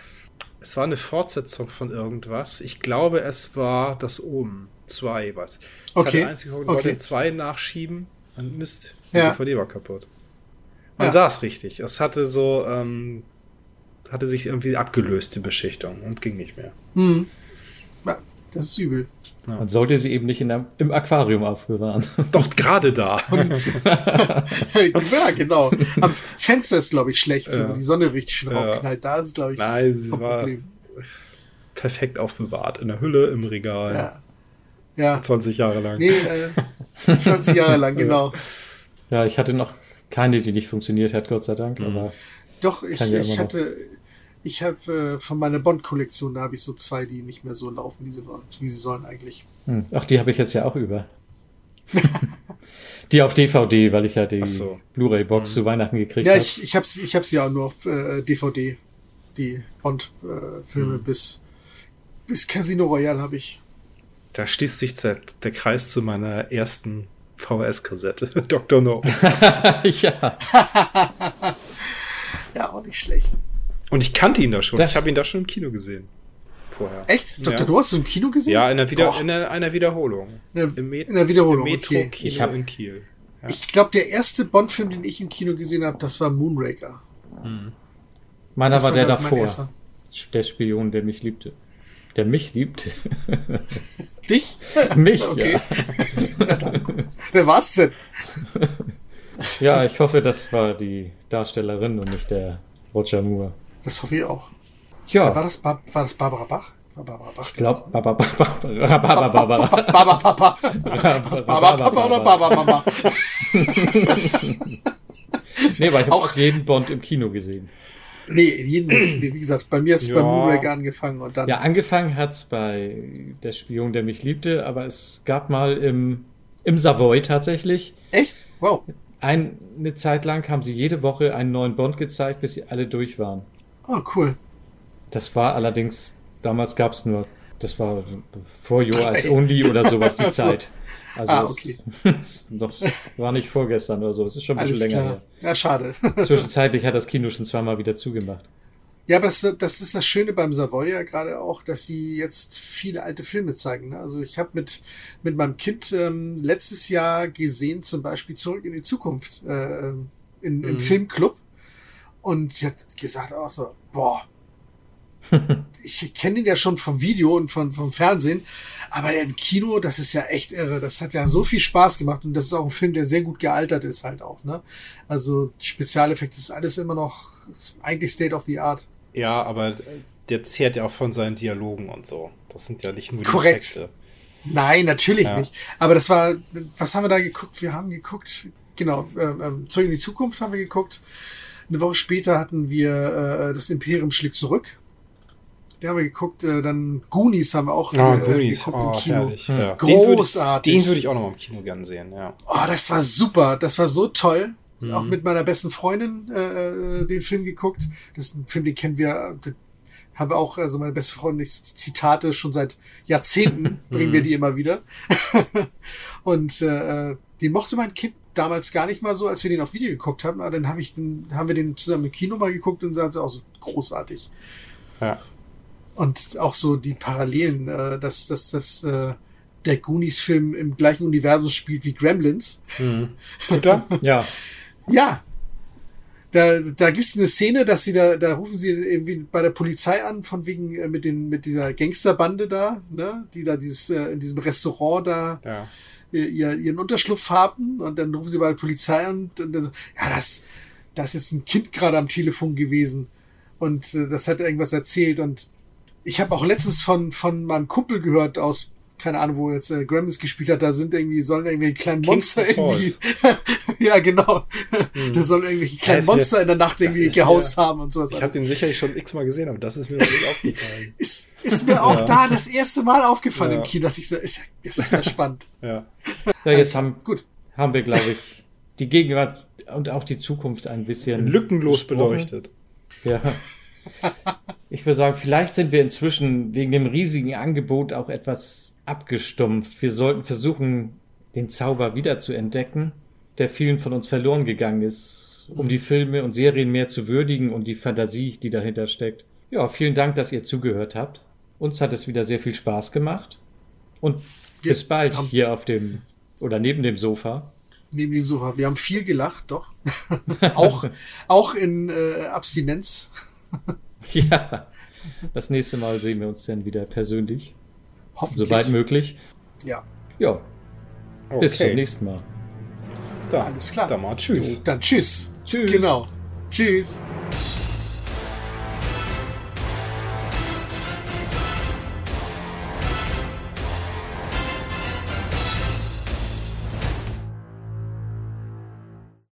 es war eine Fortsetzung von irgendwas. Ich glaube, es war das Omen 2, was. Ich okay. hatte einzig okay. wollte 2 nachschieben und Mist, die ja. DVD war kaputt. Man ja. sah es richtig. Es hatte so, ähm, hatte sich irgendwie abgelöst, die Beschichtung und ging nicht mehr. Hm. Das ist übel. Ja. Man sollte sie eben nicht in der, im Aquarium aufbewahren. Doch gerade da. ja, genau. Am Fenster ist, glaube ich, schlecht, so, ja. wo die Sonne richtig schön ja. raufknallt. Da ist, glaube ich, Nein, sie war, perfekt aufbewahrt. In der Hülle, im Regal. Ja. ja. 20 Jahre lang. Nee, äh, 20 Jahre lang, genau. Ja, ich hatte noch keine, die nicht funktioniert hat, Gott sei Dank. Mhm. Aber Doch, ich, ich hatte, ich habe äh, von meiner Bond-Kollektion, da habe ich so zwei, die nicht mehr so laufen, wie sie, wie sie sollen eigentlich. Hm. Ach, die habe ich jetzt ja auch über. die auf DVD, weil ich ja die so. Blu-ray-Box mhm. zu Weihnachten gekriegt habe. Ja, ich, ich habe ich hab sie ja nur auf äh, DVD, die Bond-Filme äh, mhm. bis, bis Casino Royale habe ich. Da schließt sich der, der Kreis zu meiner ersten VHS-Kassette. Dr. No. ja. ja, auch nicht schlecht. Und ich kannte ihn da schon. Das ich habe ihn da schon im Kino gesehen. Vorher. Echt? Dr. Ja. Du hast du im Kino gesehen? Ja, in der, Wieder in der, einer Wiederholung. In der, in der Wiederholung. Im Metro okay. Kino ich hab, in Kiel. Ja. Ich glaube, der erste Bond-Film, den ich im Kino gesehen habe, das war Moonraker. Hm. Meiner war, war der davor. Der Spion, der mich liebte. Der mich liebt. Dich? mich, okay. ja. Wer war's denn? ja, ich hoffe, das war die Darstellerin und nicht der Roger Moore. Das hoffe ich auch. Ja. War das, war das Barbara Bach? Barbara Bach? Ich glaube, Barbara Bach. Barbara Barbara. Barbara Papa. Barbara Papa oder Barbara Mama? nee, aber ich habe auch jeden Bond im Kino gesehen. Nee, jeden, wie gesagt, bei mir ist es ja. bei Moonraker angefangen und dann. Ja, angefangen hat's bei Der Spion, der mich liebte, aber es gab mal im, im Savoy tatsächlich. Echt? Wow. Ein, eine Zeit lang haben sie jede Woche einen neuen Bond gezeigt, bis sie alle durch waren. Oh, cool. Das war allerdings, damals gab es nur, das war vor You as Only oder sowas die Zeit. Also ah, okay. das, das war nicht vorgestern oder so. Es ist schon ein bisschen Alles länger klar. her. Ja, schade. Zwischenzeitlich hat das Kino schon zweimal wieder zugemacht. Ja, aber das, das ist das Schöne beim Savoy ja gerade auch, dass sie jetzt viele alte Filme zeigen. Ne? Also ich habe mit, mit meinem Kind ähm, letztes Jahr gesehen, zum Beispiel Zurück in die Zukunft äh, in, mhm. im Filmclub. Und sie hat gesagt auch so, boah, ich kenne ihn ja schon vom Video und von, vom Fernsehen, aber im Kino, das ist ja echt irre. Das hat ja so viel Spaß gemacht und das ist auch ein Film, der sehr gut gealtert ist halt auch. Ne? Also Spezialeffekte ist alles immer noch eigentlich State of the Art. Ja, aber der zehrt ja auch von seinen Dialogen und so. Das sind ja nicht nur die Korrekt. Texte. Nein, natürlich ja. nicht. Aber das war, was haben wir da geguckt? Wir haben geguckt, genau, ähm, ähm Zurück in die Zukunft haben wir geguckt. Eine Woche später hatten wir äh, das Imperium schlägt zurück. Den haben wir geguckt, äh, dann Goonies haben wir auch ah, äh, Goonies. geguckt oh, im Kino. Ja. Großartig. Den würde ich, würd ich, auch noch mal im Kino gern sehen, ja. Oh, das war super. Das war so toll. Mhm. Auch mit meiner besten Freundin äh, äh den Film geguckt. Das ist ein Film, den kennen wir, haben wir auch, also meine beste Freundin, Zitate schon seit Jahrzehnten bringen wir mhm. die immer wieder. und äh, den mochte mein Kind damals gar nicht mal so, als wir den auf Video geguckt haben. Aber dann hab ich den, haben wir den zusammen im Kino mal geguckt und sagen sie auch so großartig. Ja. Und auch so die Parallelen, äh, dass, dass, dass äh, der Goonies-Film im gleichen Universum spielt wie Gremlins. Mhm. Oder? ja. Ja. Da, da gibt es eine Szene, dass sie da, da rufen sie irgendwie bei der Polizei an, von wegen äh, mit den, mit dieser Gangsterbande da, ne, die da dieses, äh, in diesem Restaurant da ja. Ihr, ihren Unterschlupf haben und dann rufen sie bei der Polizei und, und ja, das, das ist ein Kind gerade am Telefon gewesen und äh, das hat irgendwas erzählt und ich habe auch letztens von, von meinem Kumpel gehört aus keine Ahnung, wo jetzt äh, Grammys gespielt hat, da sind irgendwie, sollen irgendwelche kleinen Monster irgendwie. ja, genau. Hm. Da sollen irgendwelche kleinen Monster in der Nacht irgendwie gehaust haben und sowas. Ich habe den sicherlich schon x-mal gesehen, aber das ist mir nicht aufgefallen. Ist, ist mir auch ja. da das erste Mal aufgefallen ja. im Kino. Dachte ich so, ist, ist, ist ja spannend. ja. ja, jetzt haben, gut. haben wir, glaube ich, die Gegenwart und auch die Zukunft ein bisschen lückenlos gesprochen. beleuchtet. Ja. Ich würde sagen, vielleicht sind wir inzwischen wegen dem riesigen Angebot auch etwas abgestumpft. Wir sollten versuchen, den Zauber wieder zu entdecken, der vielen von uns verloren gegangen ist, um die Filme und Serien mehr zu würdigen und die Fantasie, die dahinter steckt. Ja, vielen Dank, dass ihr zugehört habt. Uns hat es wieder sehr viel Spaß gemacht. Und wir bis bald hier auf dem oder neben dem Sofa. Neben dem Sofa. Wir haben viel gelacht, doch. auch, auch in äh, Abstinenz. ja. Das nächste Mal sehen wir uns dann wieder persönlich. Hoffentlich. Soweit möglich. Ja. Ja. Okay. Bis zum nächsten Mal. Da, Alles klar. Dann mal tschüss. Dann tschüss. Tschüss. Genau. Tschüss.